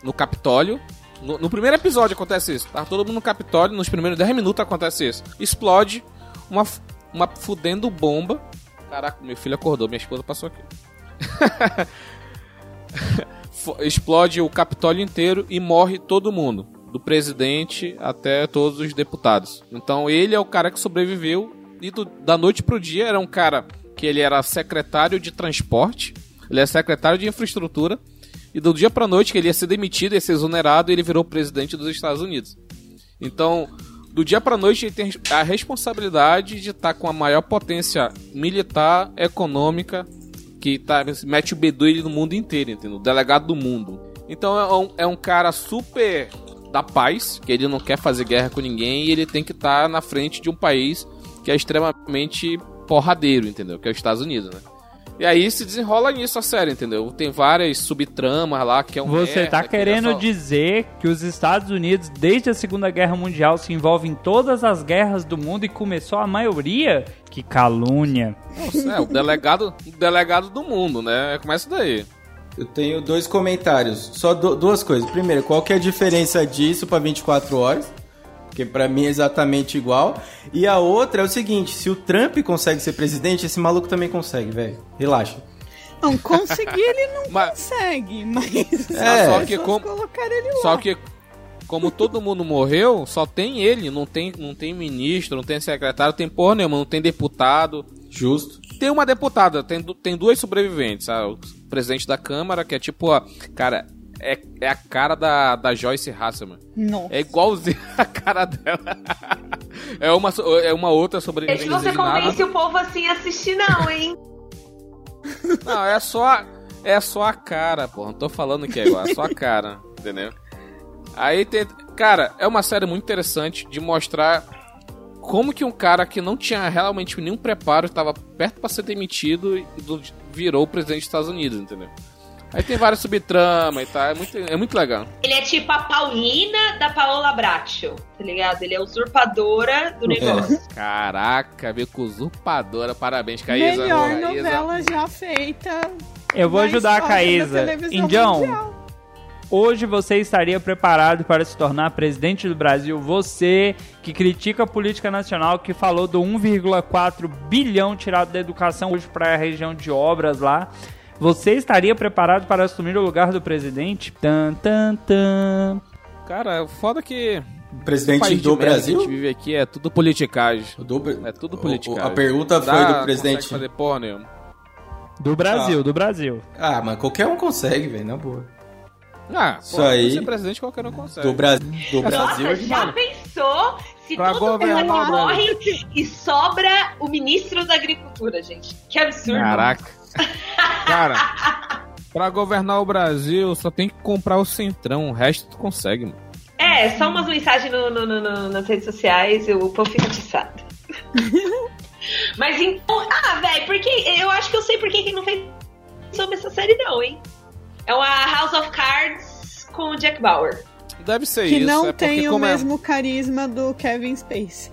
no Capitólio. No, no primeiro episódio acontece isso. Tava todo mundo no Capitólio, nos primeiros 10 minutos acontece isso. Explode uma, uma fudendo bomba. Caraca, meu filho acordou, minha esposa passou aqui. <laughs> Explode o Capitólio inteiro e morre todo mundo. Do presidente até todos os deputados. Então ele é o cara que sobreviveu. E da noite pro dia era um cara que ele era secretário de transporte. Ele é secretário de infraestrutura. E do dia pra noite que ele ia ser demitido, ia ser exonerado, ele virou presidente dos Estados Unidos. Então, do dia pra noite ele tem a responsabilidade de estar com a maior potência militar, econômica, que tá, mete o beduíno no mundo inteiro, entendeu? Delegado do mundo. Então é um, é um cara super da paz, que ele não quer fazer guerra com ninguém e ele tem que estar na frente de um país que é extremamente porradeiro, entendeu? Que é os Estados Unidos, né? E aí se desenrola nisso a série, entendeu? Tem várias subtramas lá que é um Você merda, tá que é querendo só- dizer que os Estados Unidos, desde a Segunda Guerra Mundial, se envolvem em todas as guerras do mundo e começou a maioria? Que calúnia. Nossa, é, o delegado, o delegado do mundo, né? Começa daí. eu tenho dois comentários. Só du- duas coisas. Primeiro, qual que é a diferença disso pra 24 horas? Porque pra mim é exatamente igual. E a outra é o seguinte: se o Trump consegue ser presidente, esse maluco também consegue, velho. Relaxa. Não, conseguir ele não <laughs> Mas- consegue, mas É, só que pessoas com- colocaram ele lá. Só que como todo mundo morreu, só tem ele, não tem, não tem ministro, não tem secretário, tem porra nenhuma, não tem deputado. Justo. Tem uma deputada, tem, tem duas sobreviventes, sabe? o presidente da Câmara, que é tipo, a, cara, é, é a cara da, da Joyce Hasselman. Nossa. É igualzinho <laughs> a cara dela. É uma, é uma outra sobrevivente. se você convence o povo assim a assistir, não, hein? <laughs> Não, é só, a- é só a cara, pô. Não tô falando que é igual, é só a cara, <laughs> entendeu? Aí tem. Cara, é uma série muito interessante de mostrar como que um cara que não tinha realmente nenhum preparo, estava perto pra ser demitido e virou o presidente dos Estados Unidos, entendeu? Aí tem várias subtramas e tal, é muito, é muito legal. Ele é tipo a Paulina da Paola Bracho, tá ligado? Ele é usurpadora do negócio. Caraca, veio com usurpadora, parabéns, Caísa. Melhor Caísa. novela já feita. Eu vou ajudar a Caísa. Indião, mundial. hoje você estaria preparado para se tornar presidente do Brasil? Você que critica a política nacional, que falou do 1,4 bilhão tirado da educação hoje para a região de obras lá. Você estaria preparado para assumir o lugar do presidente? Tan, tan, tan. Cara, foda que. o Presidente do merda que Brasil? a gente vive aqui é tudo politicagem. Do- É tudo politicagem. A pergunta foi Dá- do presidente. fazer porra nenhuma. Do Brasil, do Brasil. Ah, mas qualquer um consegue, velho, na boa. Ah, Isso pô, aí- ser presidente qualquer um consegue. Do, Bra do Brasil Nossa, é já demais. pensou se Pra todo mundo morre e sobra o ministro da agricultura, gente? Que absurdo. Caraca. Cara, pra governar o Brasil só tem que comprar o centrão, o resto tu consegue, mano. É, só umas mensagens no, no- no- no- nas redes sociais e o povo fica atiçado. <laughs> Mas então. Ah, velho, porque eu acho que eu sei por que que não fez sobre essa série, não, hein? É uma House of Cards com o Jack Bauer. Deve ser Que isso. não é tem o é- mesmo carisma do Kevin Spacey.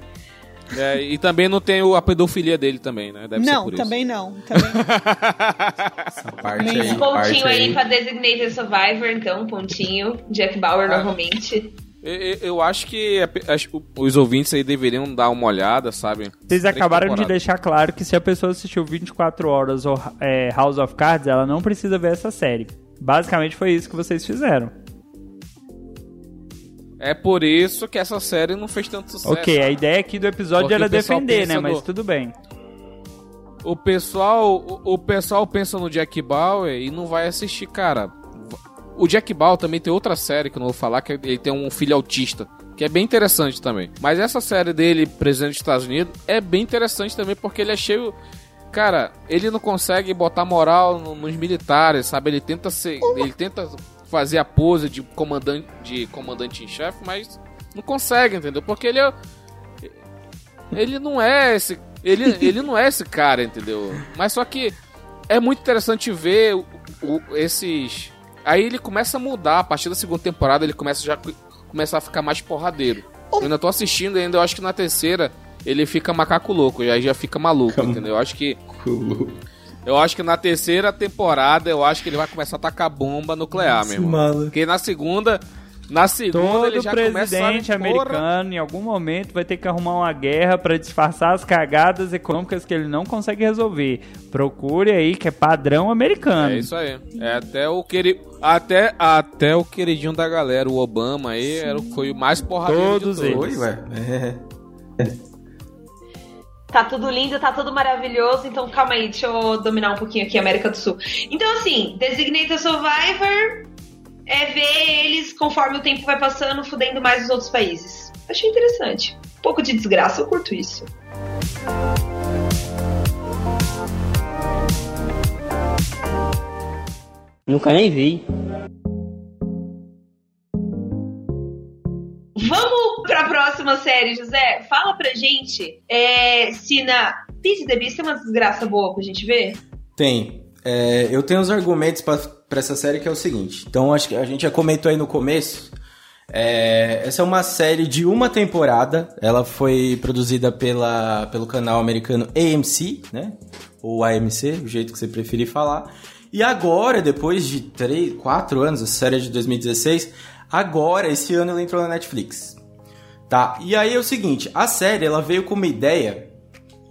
É, e também não tem o- a pedofilia dele também, né? Deve ser não, por isso. também não. Também <laughs> Essa parte aí. parte Pontinho aí aí. pra Designated Survivor, então, pontinho. Jack Bauer Ah. novamente. Eu, acho que os ouvintes aí deveriam dar uma olhada, sabe? Vocês Três acabaram de deixar claro que se a pessoa assistiu 24 horas ou é, House of Cards, ela não precisa ver essa série. Basicamente foi isso que vocês fizeram. É por isso que essa série não fez tanto sucesso. ok, a ideia aqui do episódio era defender, né? Mas no- tudo bem. O pessoal, o, o pessoal pensa no Jack Bauer e não vai assistir, cara. O Jack Bauer também tem outra série que eu não vou falar, que ele tem um filho autista, que é bem interessante também. Mas essa série dele, presidente dos Estados Unidos, é bem interessante também porque ele é cheio. Cara, ele não consegue botar moral no- nos militares, sabe? Ele tenta ser, ele tenta fazer a pose de comandante, de comandante em chefe, mas não consegue, entendeu? Porque ele é, ele não é esse. Ele, <laughs> ele não é esse cara, entendeu? Mas só que é muito interessante ver o- o- esses. Aí ele começa a mudar. A partir da segunda temporada ele começa já começa a ficar mais porradeiro. Eu ainda tô assistindo ainda, eu acho que na terceira ele fica macaco louco, e aí já fica maluco, entendeu? Eu acho que. Eu acho que na terceira temporada eu acho que ele vai começar a tacar bomba nuclear, meu irmão. maluco. Porque na segunda. Na segunda ele Todo já começa presidente a americano, em algum momento, vai ter que arrumar uma guerra pra disfarçar as cagadas econômicas que ele não consegue resolver. Procure aí, que é padrão americano. É isso aí. É até o queri... até até o queridinho da galera, o Obama aí, era, o- foi o mais porradeiro Todos de todos. eles. Ué. É. Tá tudo lindo, tá tudo maravilhoso. Então, calma aí, deixa eu dominar um pouquinho aqui a América do Sul. Então, assim, Designated Survivor é ver eles, conforme o tempo vai passando, fudendo mais os outros países. Achei interessante. Um pouco de desgraça, eu curto isso. Nunca nem vi. Vamos pra próxima série, José. Fala pra gente é, se na Peace the Beast tem uma desgraça boa pra gente ver. Tem. É, eu tenho uns argumentos pra essa série que é o seguinte. Então, acho que a gente já comentou aí no começo. É, essa é uma série de uma temporada. Ela foi produzida pela, pelo canal americano AMC, né? Ou AMC, o jeito que você preferir falar. E agora, depois de 3, 4 anos, essa série é de 2016, agora, esse ano, ela entrou na Netflix. Tá? E aí é o seguinte, a série ela veio com uma ideia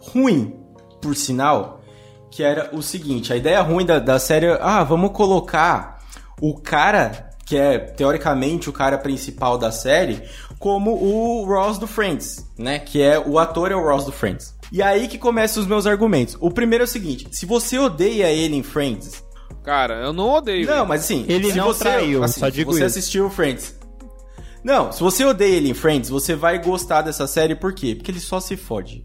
ruim, por sinal, que era o seguinte, a ideia ruim da, da série, ah, vamos colocar o cara que é teoricamente o cara principal da série, como o Ross do Friends, né? Que é o ator é o Ross do Friends. E aí que começam os meus argumentos. O primeiro é o seguinte: se você odeia ele em Friends, Cara, eu não odeio. não, velho. mas assim, Ele se não você, traiu, assim, só digo você isso. assistiu Friends. Não, se você odeia ele em Friends, você vai gostar dessa série por quê? Porque ele só se fode.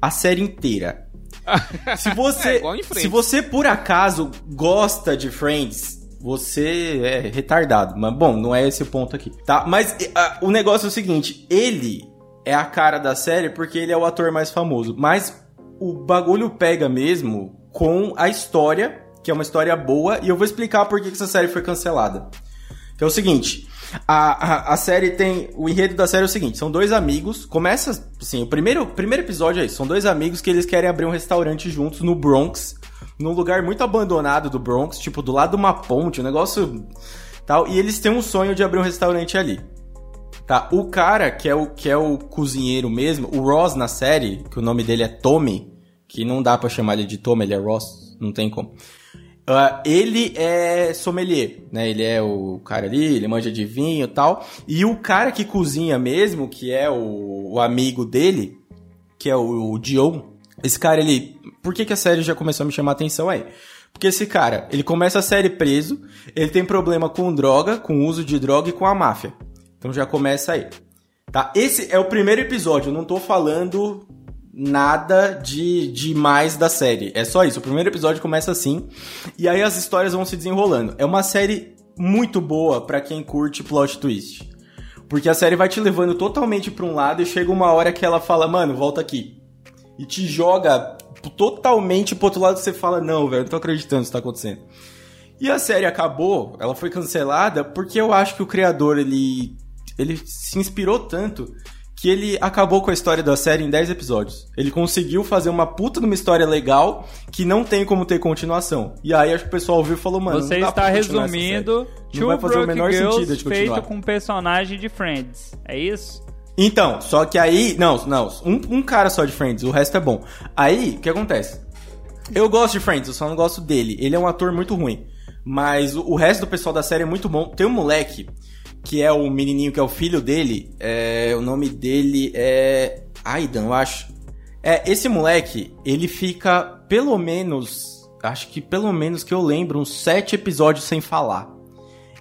A série inteira. <laughs> Se É, você, igual em Friends. se você por acaso gosta de Friends, você é retardado. Mas bom, não é esse o ponto aqui, tá? Mas o negócio é o seguinte, ele é a cara da série porque ele é o ator mais famoso, mas o bagulho pega mesmo com a história, que é uma história boa, e eu vou explicar por que essa série foi cancelada. Que é o seguinte, a, a, a série tem. O enredo da série é o seguinte: são dois amigos. Começa assim, o primeiro, primeiro episódio é isso. São dois amigos que eles querem abrir um restaurante juntos no Bronx. Num lugar muito abandonado do Bronx, tipo, do lado de uma ponte, um negócio. tal. E eles têm um sonho de abrir um restaurante ali. Tá, o cara que é o, que é o cozinheiro mesmo, o Ross na série, que o nome dele é Tommy, que não dá pra chamar ele de Tommy, ele é Ross, não tem como. Ah, ele é sommelier, né? Ele é o cara ali, ele manja de vinho e tal. E o cara que cozinha mesmo, que é o, o amigo dele, que é o, o Dion, esse cara, ele... Por que, que a série já começou a me chamar a atenção aí? Porque esse cara, ele começa a série preso, ele tem problema com droga, com uso de droga e com a máfia. Então já começa aí. Tá? Esse é o primeiro episódio, eu não tô falando nada de, de mais da série. É só isso. O primeiro episódio começa assim. E aí as histórias vão se desenrolando. É uma série muito boa pra quem curte plot twist. Porque a série vai te levando totalmente pra um lado e chega uma hora que ela fala, mano, volta aqui. E te joga totalmente pro outro lado você fala, não, velho, não tô acreditando que isso tá acontecendo. E a série acabou, ela foi cancelada porque eu acho que o criador, ele, ele se inspirou tanto que ele acabou com a história da série em 10 episódios. Ele conseguiu fazer uma puta numa história legal que não tem como ter continuação. E aí acho que o pessoal ouviu e falou, mano, Você está resumindo. Não vai Two fazer o menor sentido Girls de continuar. feito com personagem de Friends. É isso? Então, só que aí. Não, não. Um, um cara só de Friends, o resto é bom. Aí, o que acontece? Eu gosto de Friends, eu só não gosto dele. Ele é um ator muito ruim. Mas o, o resto do pessoal da série é muito bom. Tem um moleque, que é o menininho que é o filho dele. É, o nome dele é. Aidan, eu acho. É, esse moleque, ele fica pelo menos. Acho que pelo menos que eu lembro, uns sete episódios sem falar.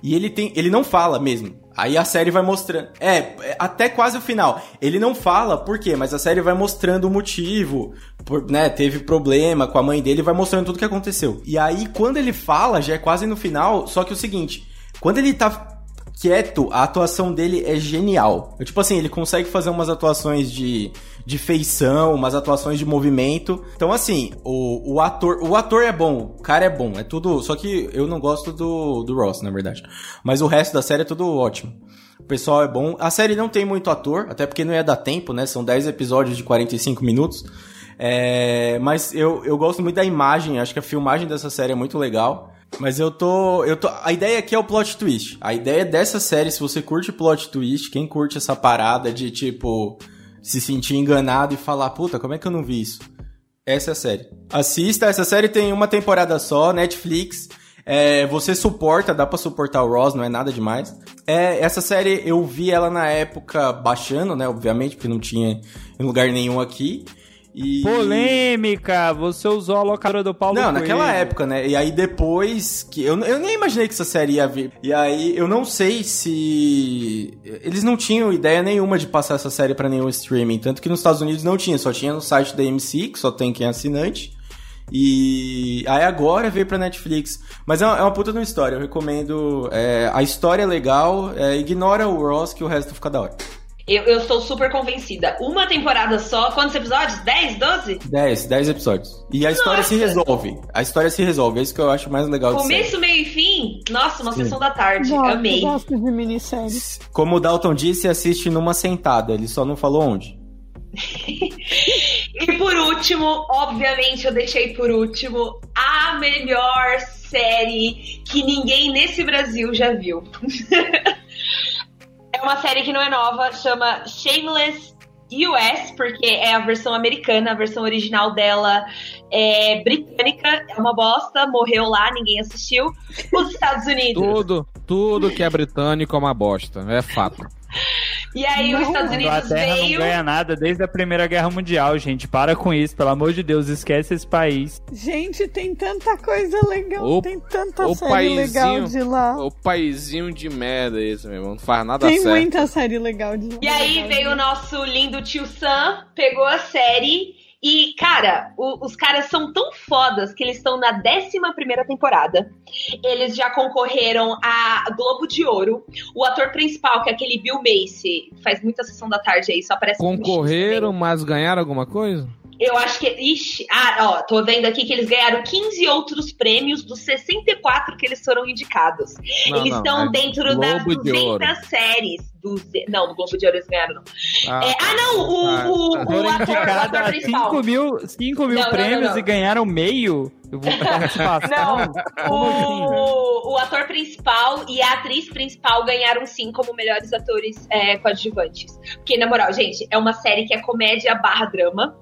E ele tem. Ele não fala mesmo. Aí a série vai mostrando. É, é, até quase o final. Ele não fala por quê, mas a série vai mostrando o motivo. Por, né, teve problema com a mãe dele, vai mostrando tudo o que aconteceu. E aí, quando ele fala, já é quase no final. Só que é o seguinte: quando ele tá quieto, a atuação dele é genial. Tipo assim, ele consegue fazer umas atuações de, de feição, umas atuações de movimento. Então, assim, o, o ator. O ator é bom, o cara é bom, é tudo. Só que eu não gosto do, do Ross, na verdade. Mas o resto da série é tudo ótimo. O pessoal é bom. A série não tem muito ator, até porque não ia dar tempo, né? São 10 episódios de 45 minutos. É, mas eu, eu gosto muito da imagem, acho que a filmagem dessa série é muito legal. Mas eu tô, eu tô. A ideia aqui é o plot twist. A ideia dessa série, se você curte plot twist, quem curte essa parada de tipo se sentir enganado e falar, puta, como é que eu não vi isso? Essa é a série. Assista, essa série tem uma temporada só, Netflix. É, você suporta, dá pra suportar o Ross, não é nada demais. É, essa série eu vi ela na época baixando, né? Obviamente, porque não tinha em lugar nenhum aqui. E... Polêmica! Você usou a locadora do Paulo Não, naquela Coelho. época, né? E aí depois que. Eu, eu nem imaginei que essa série ia vir. E aí eu não sei se. Eles não tinham ideia nenhuma de passar essa série pra nenhum streaming. Tanto que nos Estados Unidos não tinha, só tinha no site da AMC, que só tem quem é assinante. E aí agora veio pra Netflix. Mas é uma, é uma puta de uma história. Eu recomendo. é, a história é legal, é, ignora o Ross que o resto fica da hora. Eu, eu estou super convencida. Uma temporada só, quantos episódios? 10, 12? 10, 10 episódios. E a história se resolve. A história se resolve. É isso que eu acho mais legal. Começo, meio e fim? Nossa, uma Sim. sessão da tarde. Gosto, Amei. gosto de minisséries. Como o Dalton disse, assiste numa sentada. Ele só não falou onde. <laughs> E por último, obviamente eu deixei por último, a melhor série que ninguém nesse Brasil já viu. <laughs> uma série que não é nova, chama Shameless US, porque é a versão americana, a versão original dela é britânica, é uma bosta, morreu lá, ninguém assistiu. Os Estados Unidos. Tudo, tudo que é britânico é uma bosta, é fato. E aí os Estados A Unidos Inglaterra veio. não ganha nada desde a Primeira Guerra Mundial, gente. Para com isso, pelo amor de Deus, esquece esse país. Gente, tem tanta coisa legal. O- tem tanta o série legal paizinho- de lá. O paizinho de merda esse, meu irmão. Não faz nada Tem certo. muita série legal de lá. E aí Legal veio o nosso lindo tio Sam, pegou a série. E, cara, o- os caras são tão fodas que eles estão na 11 primeira temporada. Eles já concorreram a Globo de Ouro. O ator principal, que é aquele Bill Macy, faz muita sessão da tarde aí, só aparece Concorreram, mas ganharam alguma coisa? Eu acho que. Ixi, ah, ó, tô vendo aqui que eles ganharam 15 outros prêmios dos 64 que eles foram indicados. Não, eles não, estão é dentro das Globo de 200 Ouro. séries. Dos, não, do Globo de Ouro eles ganharam, não. Ah, É, ah, não, o, Ah, o, tá. o ator, o ator principal. 5 mil, 5 mil Não, prêmios e ganharam meio. Eu vou <laughs> participação. Não, assim? o, o ator principal e a atriz principal ganharam sim como melhores atores é, coadjuvantes. Porque, na moral, gente, é uma série que é comédia barra drama.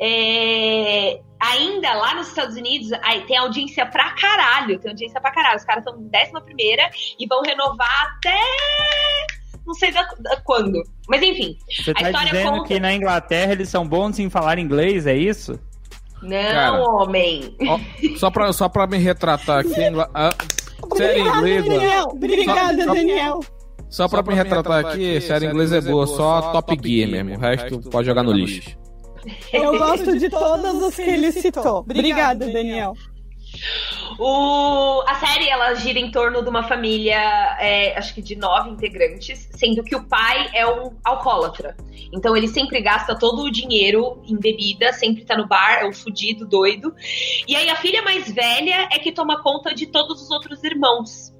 É, ainda lá nos Estados Unidos aí tem audiência pra caralho. Tem audiência pra caralho. Os caras estão décima primeira e vão renovar até. Não sei da, da quando. Mas enfim. Você a tá história dizendo conta- que na Inglaterra eles são bons em falar inglês, é isso? Não, Cara. homem. Ó, só, pra, só pra me retratar aqui, a série Obrigada, inglesa. Daniel. Obrigada, Só- Daniel. Só pra me retratar aqui, série inglesa é boa, só Top Gear mesmo. O resto pode jogar no lixo. Eu gosto de todas as que ele citou. Obrigada, Daniel. O, a série ela gira em torno de uma família, é, acho que de nove integrantes, sendo que o pai é um alcoólatra. Então ele sempre gasta todo o dinheiro em bebida, sempre tá no bar, é um fudido, doido. E aí a filha mais velha é que toma conta de todos os outros irmãos.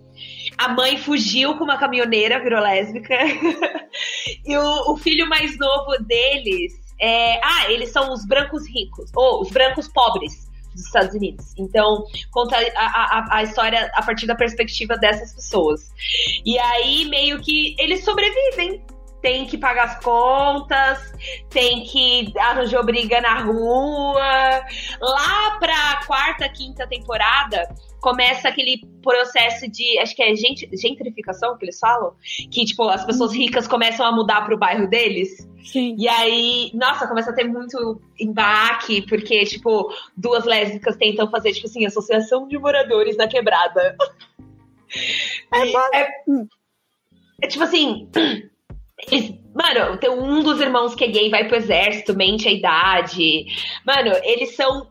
A mãe fugiu com uma caminhoneira, virou lésbica. <laughs> e o, o filho mais novo deles é. Ah, eles são os brancos ricos, ou os brancos pobres dos Estados Unidos. Então, conta a, a, a história a partir da perspectiva dessas pessoas. E aí, meio que eles sobrevivem. Tem que pagar as contas, tem que arranjar briga na rua. Lá pra quarta, quinta temporada, começa aquele processo de, acho que é gent- gentrificação que eles falam, que tipo, as pessoas ricas começam a mudar pro bairro deles. Sim. E aí, nossa, começa a ter muito embaque, porque, tipo, duas lésbicas tentam fazer, tipo assim, associação de moradores na quebrada. <laughs> É é, é tipo assim. <clears throat> eles- mano, tem um dos irmãos que é gay vai pro exército, mente a idade. Mano, eles são.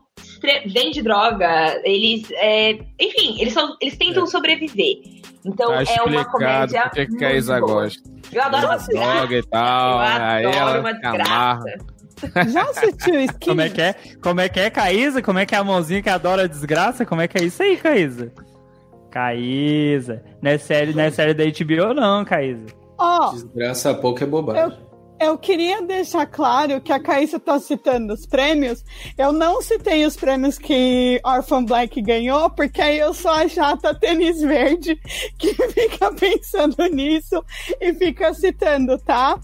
Vende droga, eles. é, enfim, eles, são, eles tentam sobreviver. Então Tá é uma comédia. porque que a muito Isa boa. gosta. Eu adoro uma desgraça. Droga e tal. Eu aí ela uma desgraça. Já assistiu <laughs> Skin? Como é que é? Como é que é, Caísa? Como é que é a mãozinha que adora a desgraça? Como é que é isso aí, Caísa? Caísa. Não é série, não é série da HBO, não, Caísa. Ó, Desgraça pouco é bobagem. eu queria deixar claro que a Caíssa tá citando os prêmios. Eu não citei os prêmios que Orphan Black ganhou, porque aí eu sou a chata tênis verde <laughs> que fica pensando nisso e fica citando, tá?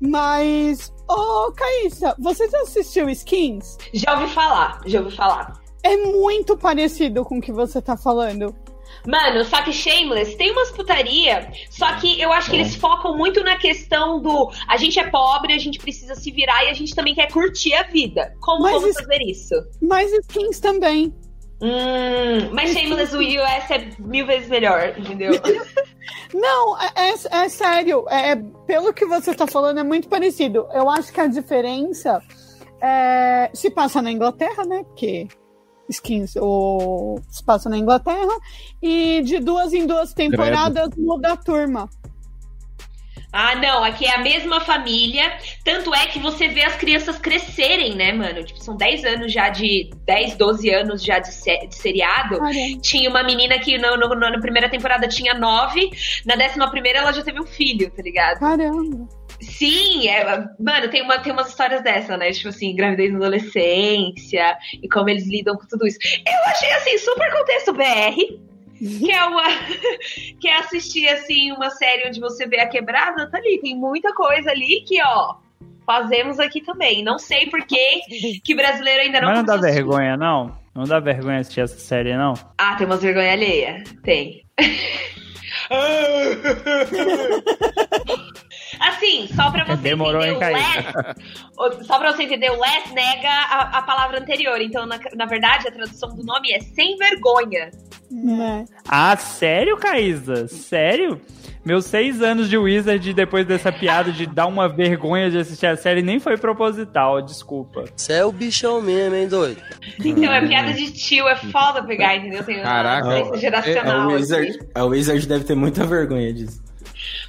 Mas, ô Caíssa, você já assistiu Skins? Já ouvi falar, já ouvi falar. É muito parecido com o que você tá falando. Mano, só que Shameless tem umas putaria, só que eu acho que eles focam muito na questão do a gente é pobre, a gente precisa se virar e a gente também quer curtir a vida. Como Mas vamos fazer isso? Mas Skins também. Hum, mas Shameless, o US é mil vezes melhor, entendeu? <laughs> Não, é, é- é sério. É, pelo que você tá falando, é muito parecido. Eu acho que a diferença é, se passa na Inglaterra, né? Porque Skins o, passa na Inglaterra. E de duas em duas temporadas muda a turma. Ah, não, aqui é a mesma família. Tanto é que você vê as crianças crescerem, né, mano? Tipo, são 10 anos já de. 10, 12 anos já de, se- de seriado. Caramba. Tinha uma menina que no, no- no- na primeira temporada tinha 9, na décima primeira ela já teve um filho, tá ligado? Caramba. Sim, é, mano, tem, uma, tem umas histórias dessa, né? Tipo assim, gravidez na adolescência e como eles lidam com tudo isso. Eu achei assim, super contexto BR. Que é uma. <laughs> que é assistir assim uma série onde você vê a quebrada, tá ali. Tem muita coisa ali que, ó. fazemos aqui também. Não sei por que que brasileiro ainda não Mas não dá assistir. vergonha, não? Não dá vergonha assistir essa série, não? Ah, tem umas vergonha alheia. Tem. <laughs> Assim, só pra você Demorou, entender, o? Les, o- só pra você entender, o Les nega a, a palavra anterior. Então, na, na verdade, a tradução do nome é sem vergonha. Né? Ah, sério, Caísa? Sério? Meus seis anos de Wizard, depois dessa piada de dar uma vergonha de assistir a série, nem foi proposital, desculpa. Você é o bichão mesmo, hein, doido? Então, é piada de tio, é foda pegar, entendeu? Tem uma Caraca. diferença A geracional. assim. Wizard, a Wizard deve ter muita vergonha disso.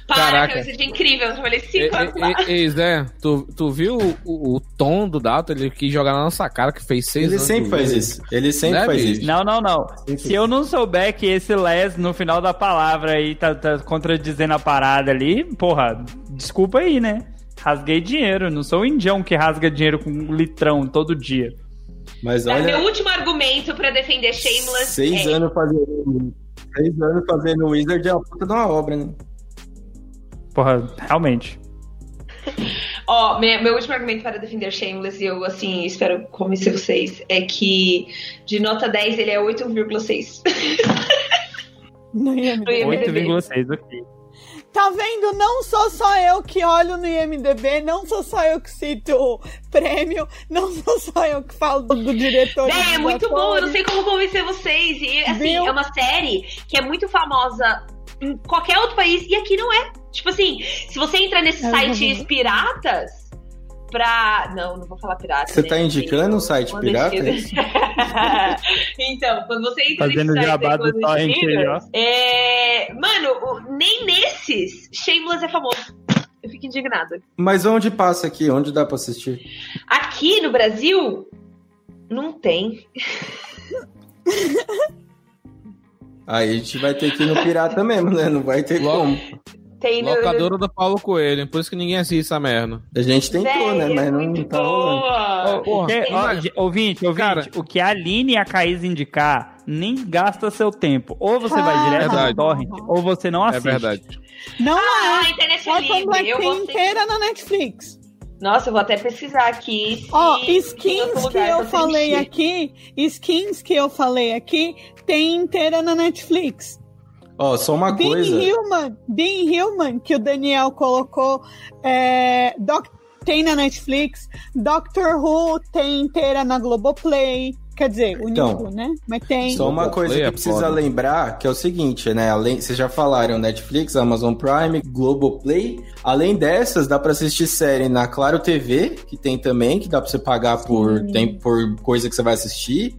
Para, Caraca. que eu seja incrível. Eu trabalhei Ei, cinco anos lá. ei, ei, Zé, tu, tu viu o, o, tom do Dato? Ele quis jogar na nossa cara que fez seis Ele anos. sempre faz isso. Ele sempre Né, faz bicho? isso. Não, não, não. Se eu não souber que esse Les no final da palavra aí tá, tá contradizendo a parada ali, porra, desculpa aí, né? Rasguei dinheiro, não sou o indião que rasga dinheiro com um litrão todo dia. Mas É, Meu olha, último argumento pra defender Shameless seis é... anos fazendo. Seis anos fazendo Wizard é uma puta de uma obra, né? Porra, realmente. Ó, meu, meu último argumento para defender Shameless, e eu, assim, espero convencer vocês, é que de nota 10 ele é 8,6. No IMDb. <laughs> No IMDb. 8,6 aqui. Tá vendo? Não sou só eu que olho no IMDB, não sou só eu que cito o prêmio, não sou só eu que falo do diretor. É, é muito bom, eu não sei como convencer vocês. E, assim, Viu? é uma série que é muito famosa em qualquer outro país, e aqui não é. Tipo assim, se você entra nesses É, sites uhum. piratas pra... Não, não vou falar pirata, Você né? tá indicando um site pirata? <laughs> Então, quando você entra Fazendo nesses jabá do sites torrent aí, ó. clandestinos, é... Mano, nem nesses Shameless é famoso. Eu fico indignada. Mas onde passa aqui? Onde dá pra assistir? Aqui no Brasil, não tem. Aí a gente vai ter que ir no pirata mesmo, né? Não vai ter Logo- como. Tem no... Locadora do Paulo Coelho, por isso que ninguém assiste essa merda. A gente tentou, Véi, né? é Mas não tá rolando. ouvinte, ouvinte, Cara- o que a Aline e a Caís indicar nem gasta seu tempo. Ou você vai Ah, direto verdade. no torrent, ou você não É assiste. verdade. Não Ah, é. a internet é livre. Eu Black inteira na Netflix. Nossa, eu vou até pesquisar aqui. Ó, tem skins que eu falei aqui, skins que eu falei aqui, tem inteira na Netflix. Ó, só uma Being coisa. Human, Being Human, que o Daniel colocou, é, Doc- tem na Netflix. Doctor Who tem inteira na Globoplay. Quer dizer, o Então, Nico, né? Mas tem. Só uma coisa Play que é precisa foda. lembrar, que é o seguinte, né? Além, vocês já falaram Netflix, Amazon Prime, Globoplay. Além dessas, dá pra assistir série na Claro TV, que tem também, que dá pra você pagar por, tem, por coisa que você vai assistir.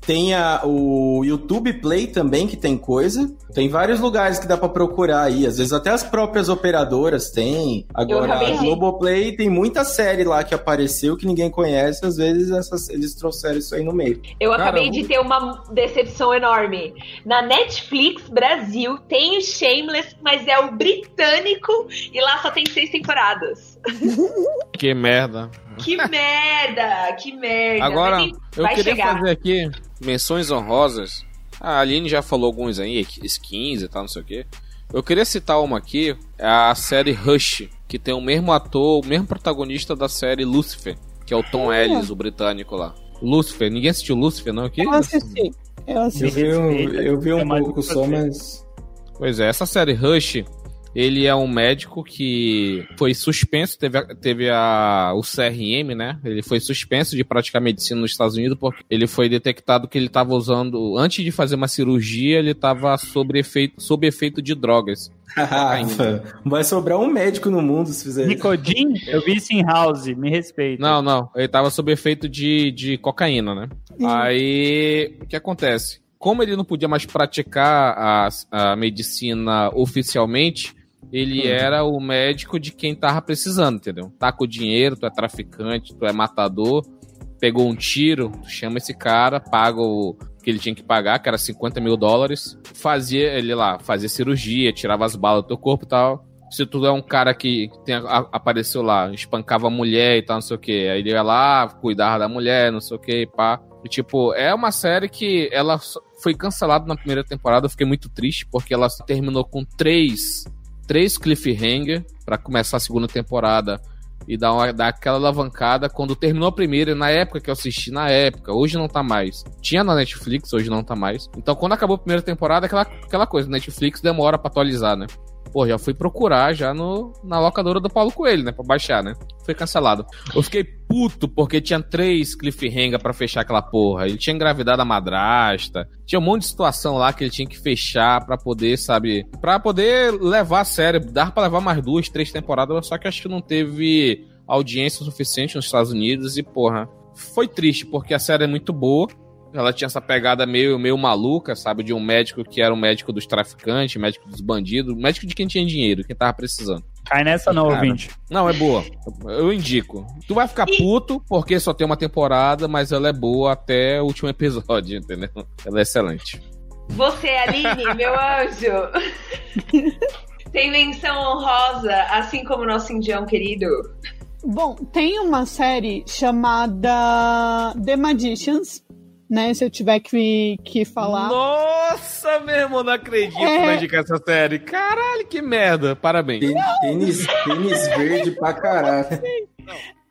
Tem a, o YouTube Play também, que tem coisa. Tem vários lugares que dá pra procurar aí. Às vezes até as próprias operadoras têm. Agora, a Globoplay tem muita série lá que apareceu que ninguém conhece. Às vezes essas- eles trouxeram isso aí no meio. Eu Cara, acabei de ter uma decepção enorme. Na Netflix Brasil tem o Shameless, mas é o britânico e lá só tem seis temporadas. Que merda. <laughs> Que merda! Que merda! Agora, eu queria chegar. fazer aqui menções honrosas. A Aline já falou alguns aí, skins e tal, não sei o quê. Eu queria citar uma aqui, é a série Rush, que tem o mesmo ator, o mesmo protagonista da série Lucifer, que é o Tom Ellis, o britânico lá. Lucifer, ninguém assistiu Lucifer não aqui? Eu assisti. Eu Eu assisti. vi, um, eu vi É um mais pouco só, mas. Pois é, essa série Rush, ele é um médico que foi suspenso, teve, a- teve a, o CRM, né? Ele foi suspenso de praticar medicina nos Estados Unidos porque ele foi detectado que ele estava usando, antes de fazer uma cirurgia, ele estava sob efeito, sob efeito de drogas. <laughs> Vai sobrar um médico no mundo se fizer isso. Nicodin, eu vi isso em House, me respeita. Não, não, ele estava sob efeito de, de cocaína, né? Aí, o que acontece? Como ele não podia mais praticar a, a medicina oficialmente, ele Hum. era o médico de quem tava precisando, entendeu? Tá com dinheiro, tu é traficante, tu é matador, pegou um tiro, tu chama esse cara, paga o que ele tinha que pagar, que era 50 mil dólares, fazia ele lá, fazia cirurgia, tirava as balas do teu corpo e tal. Se tu é um cara que tem, a- apareceu lá, espancava a mulher e tal, não sei o que, aí ele ia lá, cuidava da mulher, não sei o que, pá. E, tipo, é uma série que ela foi cancelada na primeira temporada, eu fiquei muito triste, porque ela terminou com três, três cliffhanger pra começar a segunda temporada. e dar, uma, dar aquela alavancada quando terminou a primeira, na época que eu assisti, na época, hoje não tá mais. Tinha na Netflix, hoje não tá mais. Então quando acabou a primeira temporada, aquela, aquela coisa, Netflix demora pra atualizar, né? Pô, já fui procurar já no, na locadora do Paulo Coelho, né? Pra baixar, né? Foi cancelado. Eu fiquei puto porque tinha três cliffhanger pra fechar aquela porra. Ele tinha engravidado a madrasta. Tinha um monte de situação lá que ele tinha que fechar pra poder, sabe? Pra poder levar a sério. Dar pra levar mais duas, três temporadas. Só que acho que não teve audiência suficiente nos Estados Unidos. E, porra, foi triste porque a série é muito boa. Ela tinha essa pegada meio, meio maluca, sabe? De um médico que era um médico dos traficantes, médico dos bandidos, médico de quem tinha dinheiro, quem tava precisando. Cai nessa não, Cara, ouvinte. Não, é boa. Eu indico. Tu vai ficar puto porque só tem uma temporada, mas ela é boa até o último episódio, entendeu? Ela é excelente. Você, Aline, <laughs> meu anjo. Tem menção honrosa, assim como o nosso indião querido. Bom, tem uma série chamada The Magicians, né? Se eu tiver que, que falar. Nossa, meu irmão, não acredito É. na indicar essa série. Caralho, que merda. Parabéns. Tênis, tênis verde pra caralho.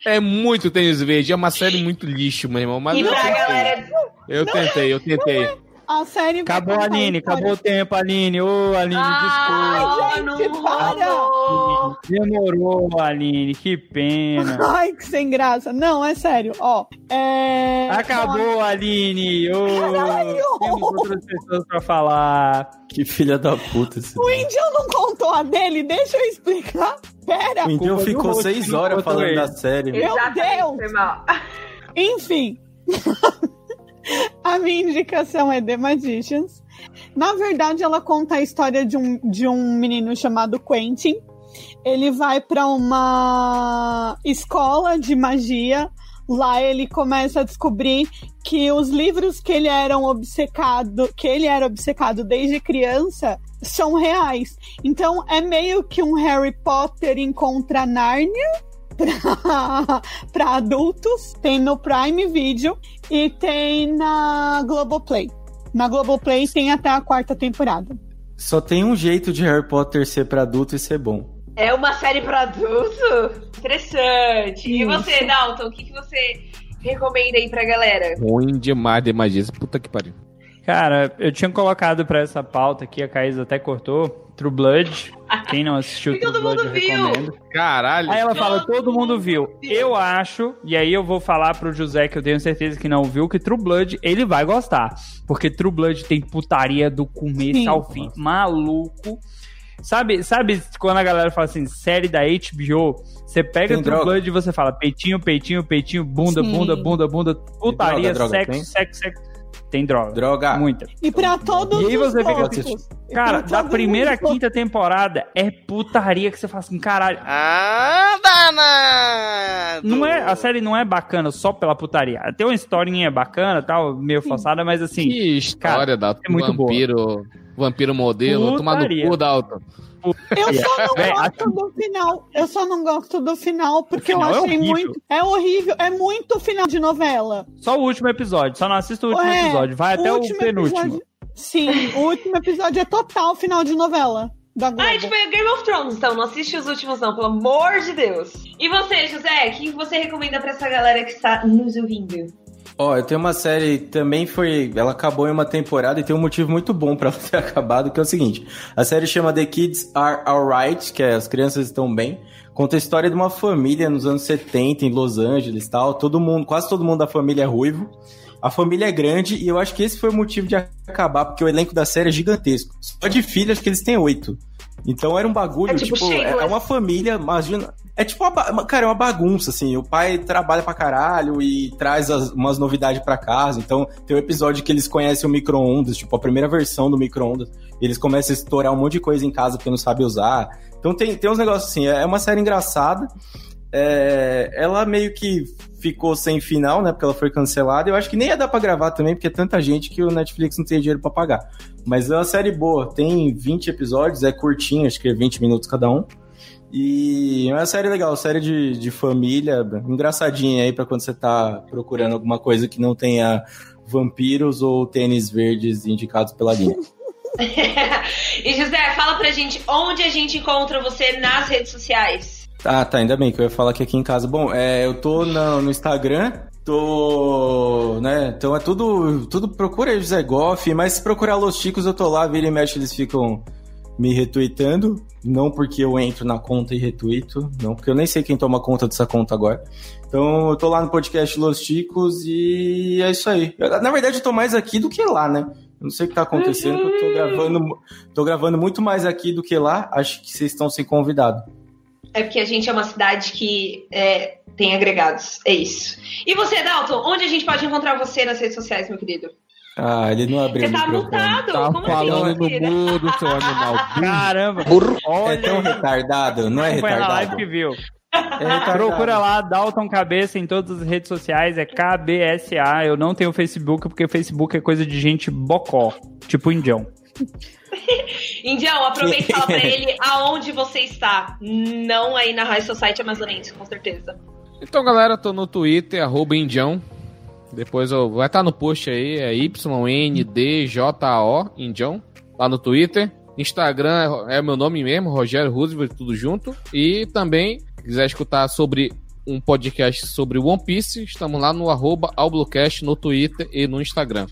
É muito tênis verde. É uma série muito lixo, meu irmão. Mas e eu pra tentei. galera. Eu tentei, eu tentei. A série Acabou, a Aline. história- Acabou o tempo, Aline. Ô, Aline, Ah, gente, não para! rolou. desculpa. Demorou, Aline. Que pena. <laughs> Ai, que sem graça. Não, é sério. Ó, é... Acabou, Aline. Ô, temos outras pessoas pra falar. Que filha da puta. Esse... O Indião não contou a dele, deixa eu explicar. Pera. O Indião do ficou seis não horas falando ele. da série. Meu Exatamente, Deus! Enfim. <laughs> a minha indicação é The Magicians. Na verdade, ela conta a história de um, de um menino chamado Quentin. Ele vai para uma escola de magia. Lá ele começa a descobrir que os livros que ele era obcecado, que ele era obcecado desde criança, são reais. Então é meio que um Harry Potter encontra Nárnia pra, <laughs> pra adultos. Tem no Prime Video e tem na Globoplay. Na Globoplay tem até a quarta temporada. Só tem um jeito de Harry Potter ser pra adulto e ser bom. É uma série pra adulto? Interessante. E Isso. você, Dalton, o que, que você recomenda aí pra galera? Ruim demais de magia. Puta que pariu. Cara, eu tinha colocado pra essa pauta aqui, a Caísa até cortou. True Blood. <laughs> Quem não assistiu todo Blood, mundo eu viu. recomendo. Caralho. Aí ela fala, Todo todo mundo mundo viu. viu. Eu acho, e aí eu vou falar pro José que eu tenho certeza que não viu, que True Blood ele vai gostar. Porque True Blood tem putaria do começo Sim. ao fim. Maluco. Sabe, sabe quando a galera fala assim, série da HBO, você pega Tem True droga? Blood e você fala peitinho, peitinho, peitinho, bunda, Sim. bunda, bunda, bunda, putaria, droga, sexo, tem? sexo, sexo. Tem droga. Droga. Muita. E pra todos E aí os você fica Cara, da primeira à quinta temporada é putaria que você fala assim, caralho. Ah, danado! Não é, a série não é bacana só pela putaria. Tem uma historinha bacana, tal, meio forçada, mas assim, Que história, Dalton. é muito boa. Vampiro, vampiro modelo. Tomar no Putaria. cu, Dalton. Eu só não gosto do final. Eu só não gosto do final porque O final eu é achei horrível. muito. É horrível. É muito final de novela. só o último episódio, só não assista o último É, episódio, vai até o último penúltimo. episódio- Sim, o último episódio é total final de novela. Da Globo. Ah, é tipo é Game of Thrones, então. Não assiste os últimos, não, pelo amor de Deus. E você, José, o que você recomenda pra essa galera que está nos ouvindo? Ó, eu tenho uma série também foi, ela acabou em uma temporada e tem um motivo muito bom pra <laughs> ela ter acabado, que é o seguinte: a série chama The Kids Are Alright, que é as crianças estão bem. Conta a história de uma família nos anos 70 em Los Angeles, tal. Todo mundo, quase todo mundo da família é ruivo. A família é grande e eu acho que esse foi o motivo de acabar, porque o elenco da série é gigantesco. Só de filhos acho que eles têm oito. Então era um bagulho, É tipo tipo, é, é uma família, imagina. É tipo uma, cara, é uma bagunça, assim. O pai trabalha pra caralho e traz as- umas novidades pra casa. Então, tem um episódio que eles conhecem o micro-ondas, tipo, a primeira versão do micro-ondas. Eles começam a estourar um monte de coisa em casa porque não sabe usar. Então, tem, tem uns negócios assim. É uma série engraçada. É, ela meio que ficou sem final, né? Porque ela foi cancelada. Eu acho que nem ia dar pra gravar também, porque é tanta gente que o Netflix não tem dinheiro pra pagar. Mas é uma série boa. Tem 20 episódios, é curtinho, acho que é 20 minutos cada um. E é uma série legal, série de, de família, engraçadinha aí pra quando você tá procurando alguma coisa que não tenha vampiros ou tênis verdes indicados pela linha. <laughs> <laughs> e José, fala pra gente onde a gente encontra você nas redes sociais. Ah, tá, ainda bem que eu ia falar que aqui em casa. Bom, é, eu tô no, no Instagram, tô, né, então é tudo, tudo procura aí José Goff, mas se procurar Los Chicos eu tô lá, vira e mexe, eles ficam me retweetando, não porque eu entro na conta e retuito, não, porque eu nem sei quem toma conta dessa conta agora. Então eu tô lá no podcast Los Chicos e é isso aí. Eu, na verdade eu tô mais aqui do que lá, né? Eu não sei o que tá acontecendo, eu tô gravando, tô gravando muito mais aqui do que lá, acho que vocês estão sem convidado. É porque a gente é uma cidade que é, tem agregados. É isso. E você, Dalton, onde a gente pode encontrar você nas redes sociais, meu querido? Ah, ele não abriu Você tá mutado? Tá Como falando assim, no mudo, seu animal. <laughs> Caramba. É tão retardado, não é Foi na live retardado. que viu. É retardado. Procura lá, Dalton Cabeça em todas as redes sociais, é KBSA. Eu não tenho Facebook, porque Facebook é coisa de gente bocó, tipo indião. <laughs> Indião, aproveita e fala pra <laughs> ele aonde você está. Não aí na High Society Amazonense, com certeza. Então, galera, tô no Twitter, arroba Indião. Depois eu, vai estar no post aí, é YNDJO, Indião, lá no Twitter. Instagram é, é meu nome mesmo, Rogério Roosevelt, tudo junto. E também, se quiser escutar sobre um podcast sobre One Piece, estamos lá no arroba Alblocast no Twitter e no Instagram.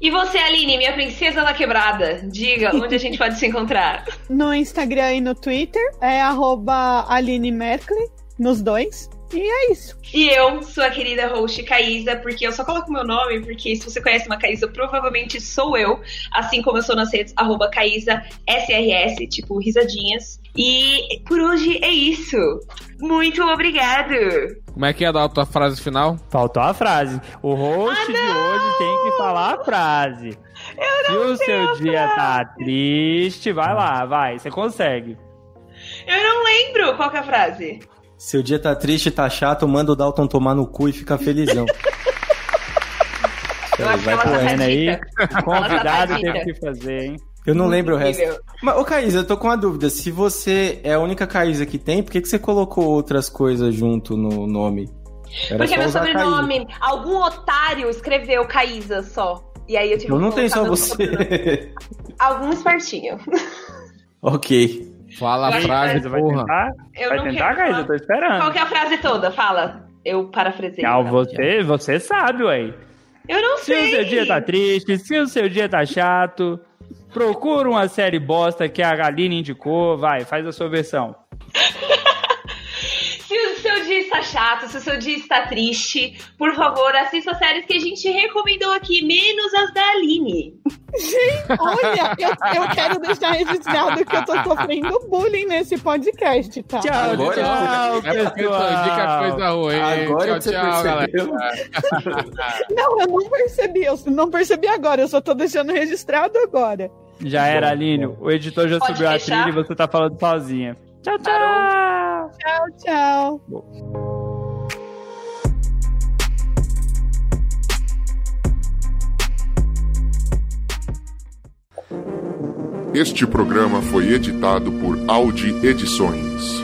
E você, Aline, minha princesa da quebrada, diga onde a gente pode se encontrar. <laughs> No Instagram e no Twitter é arroba Aline Merkley, nos dois. E é isso. E eu sou a querida host Caísa, porque eu só coloco meu nome, porque se você conhece uma Caísa, provavelmente sou eu, assim como eu sou nas redes, arroba Caísa SRS, tipo risadinhas. E por hoje é isso. Muito obrigado! Como é que é dar a tua frase final? Faltou a frase. O host de hoje tem que falar a frase. Se o seu dia tá triste, vai lá, vai, você consegue. Eu não lembro qual que é a frase. Seu dia tá triste, tá chato, manda o Dalton tomar no cu e fica felizão. Eu acho que vai ela tá correndo aí. safadita. Convidado Ela tá teve que fazer, hein? Eu não lembro o resto. Mas, ô Caísa, eu tô com uma dúvida. Se você é a única Caísa que tem, por que, que você colocou outras coisas junto no nome? Era Porque meu sobrenome, algum otário escreveu Caísa só. E aí eu tive Caísa. Eu que não tenho só você. Algum espertinho. <laughs> ok. Fala a frase, Caísa, vai porra. tentar? Eu vai tentar, falar. Eu tô esperando. Qual que é a frase toda? Fala. Eu parafrasei. Não, você, você sabe, ué. Eu não Se sei. o seu dia tá triste, se o seu dia tá chato, procura uma série bosta que a Galine indicou, vai, faz a sua versão. <laughs> está chato, se o seu dia está triste, por favor, assista as séries que a gente recomendou aqui, menos as da Aline. Olha, eu, eu quero deixar registrado que eu tô sofrendo bullying nesse podcast, tá? Tchau, Agora tchau, É porque tu indica coisa pessoal. ruim. Agora tchau, tchau, galera. percebeu. Não, eu não percebi, eu não percebi agora, eu só tô deixando registrado agora. Já era, Aline. O editor já Pode subiu a fechar? trilha e você tá falando sozinha. Tchau, tchau! Tchau, tchau. Este programa foi editado por Audi Edições.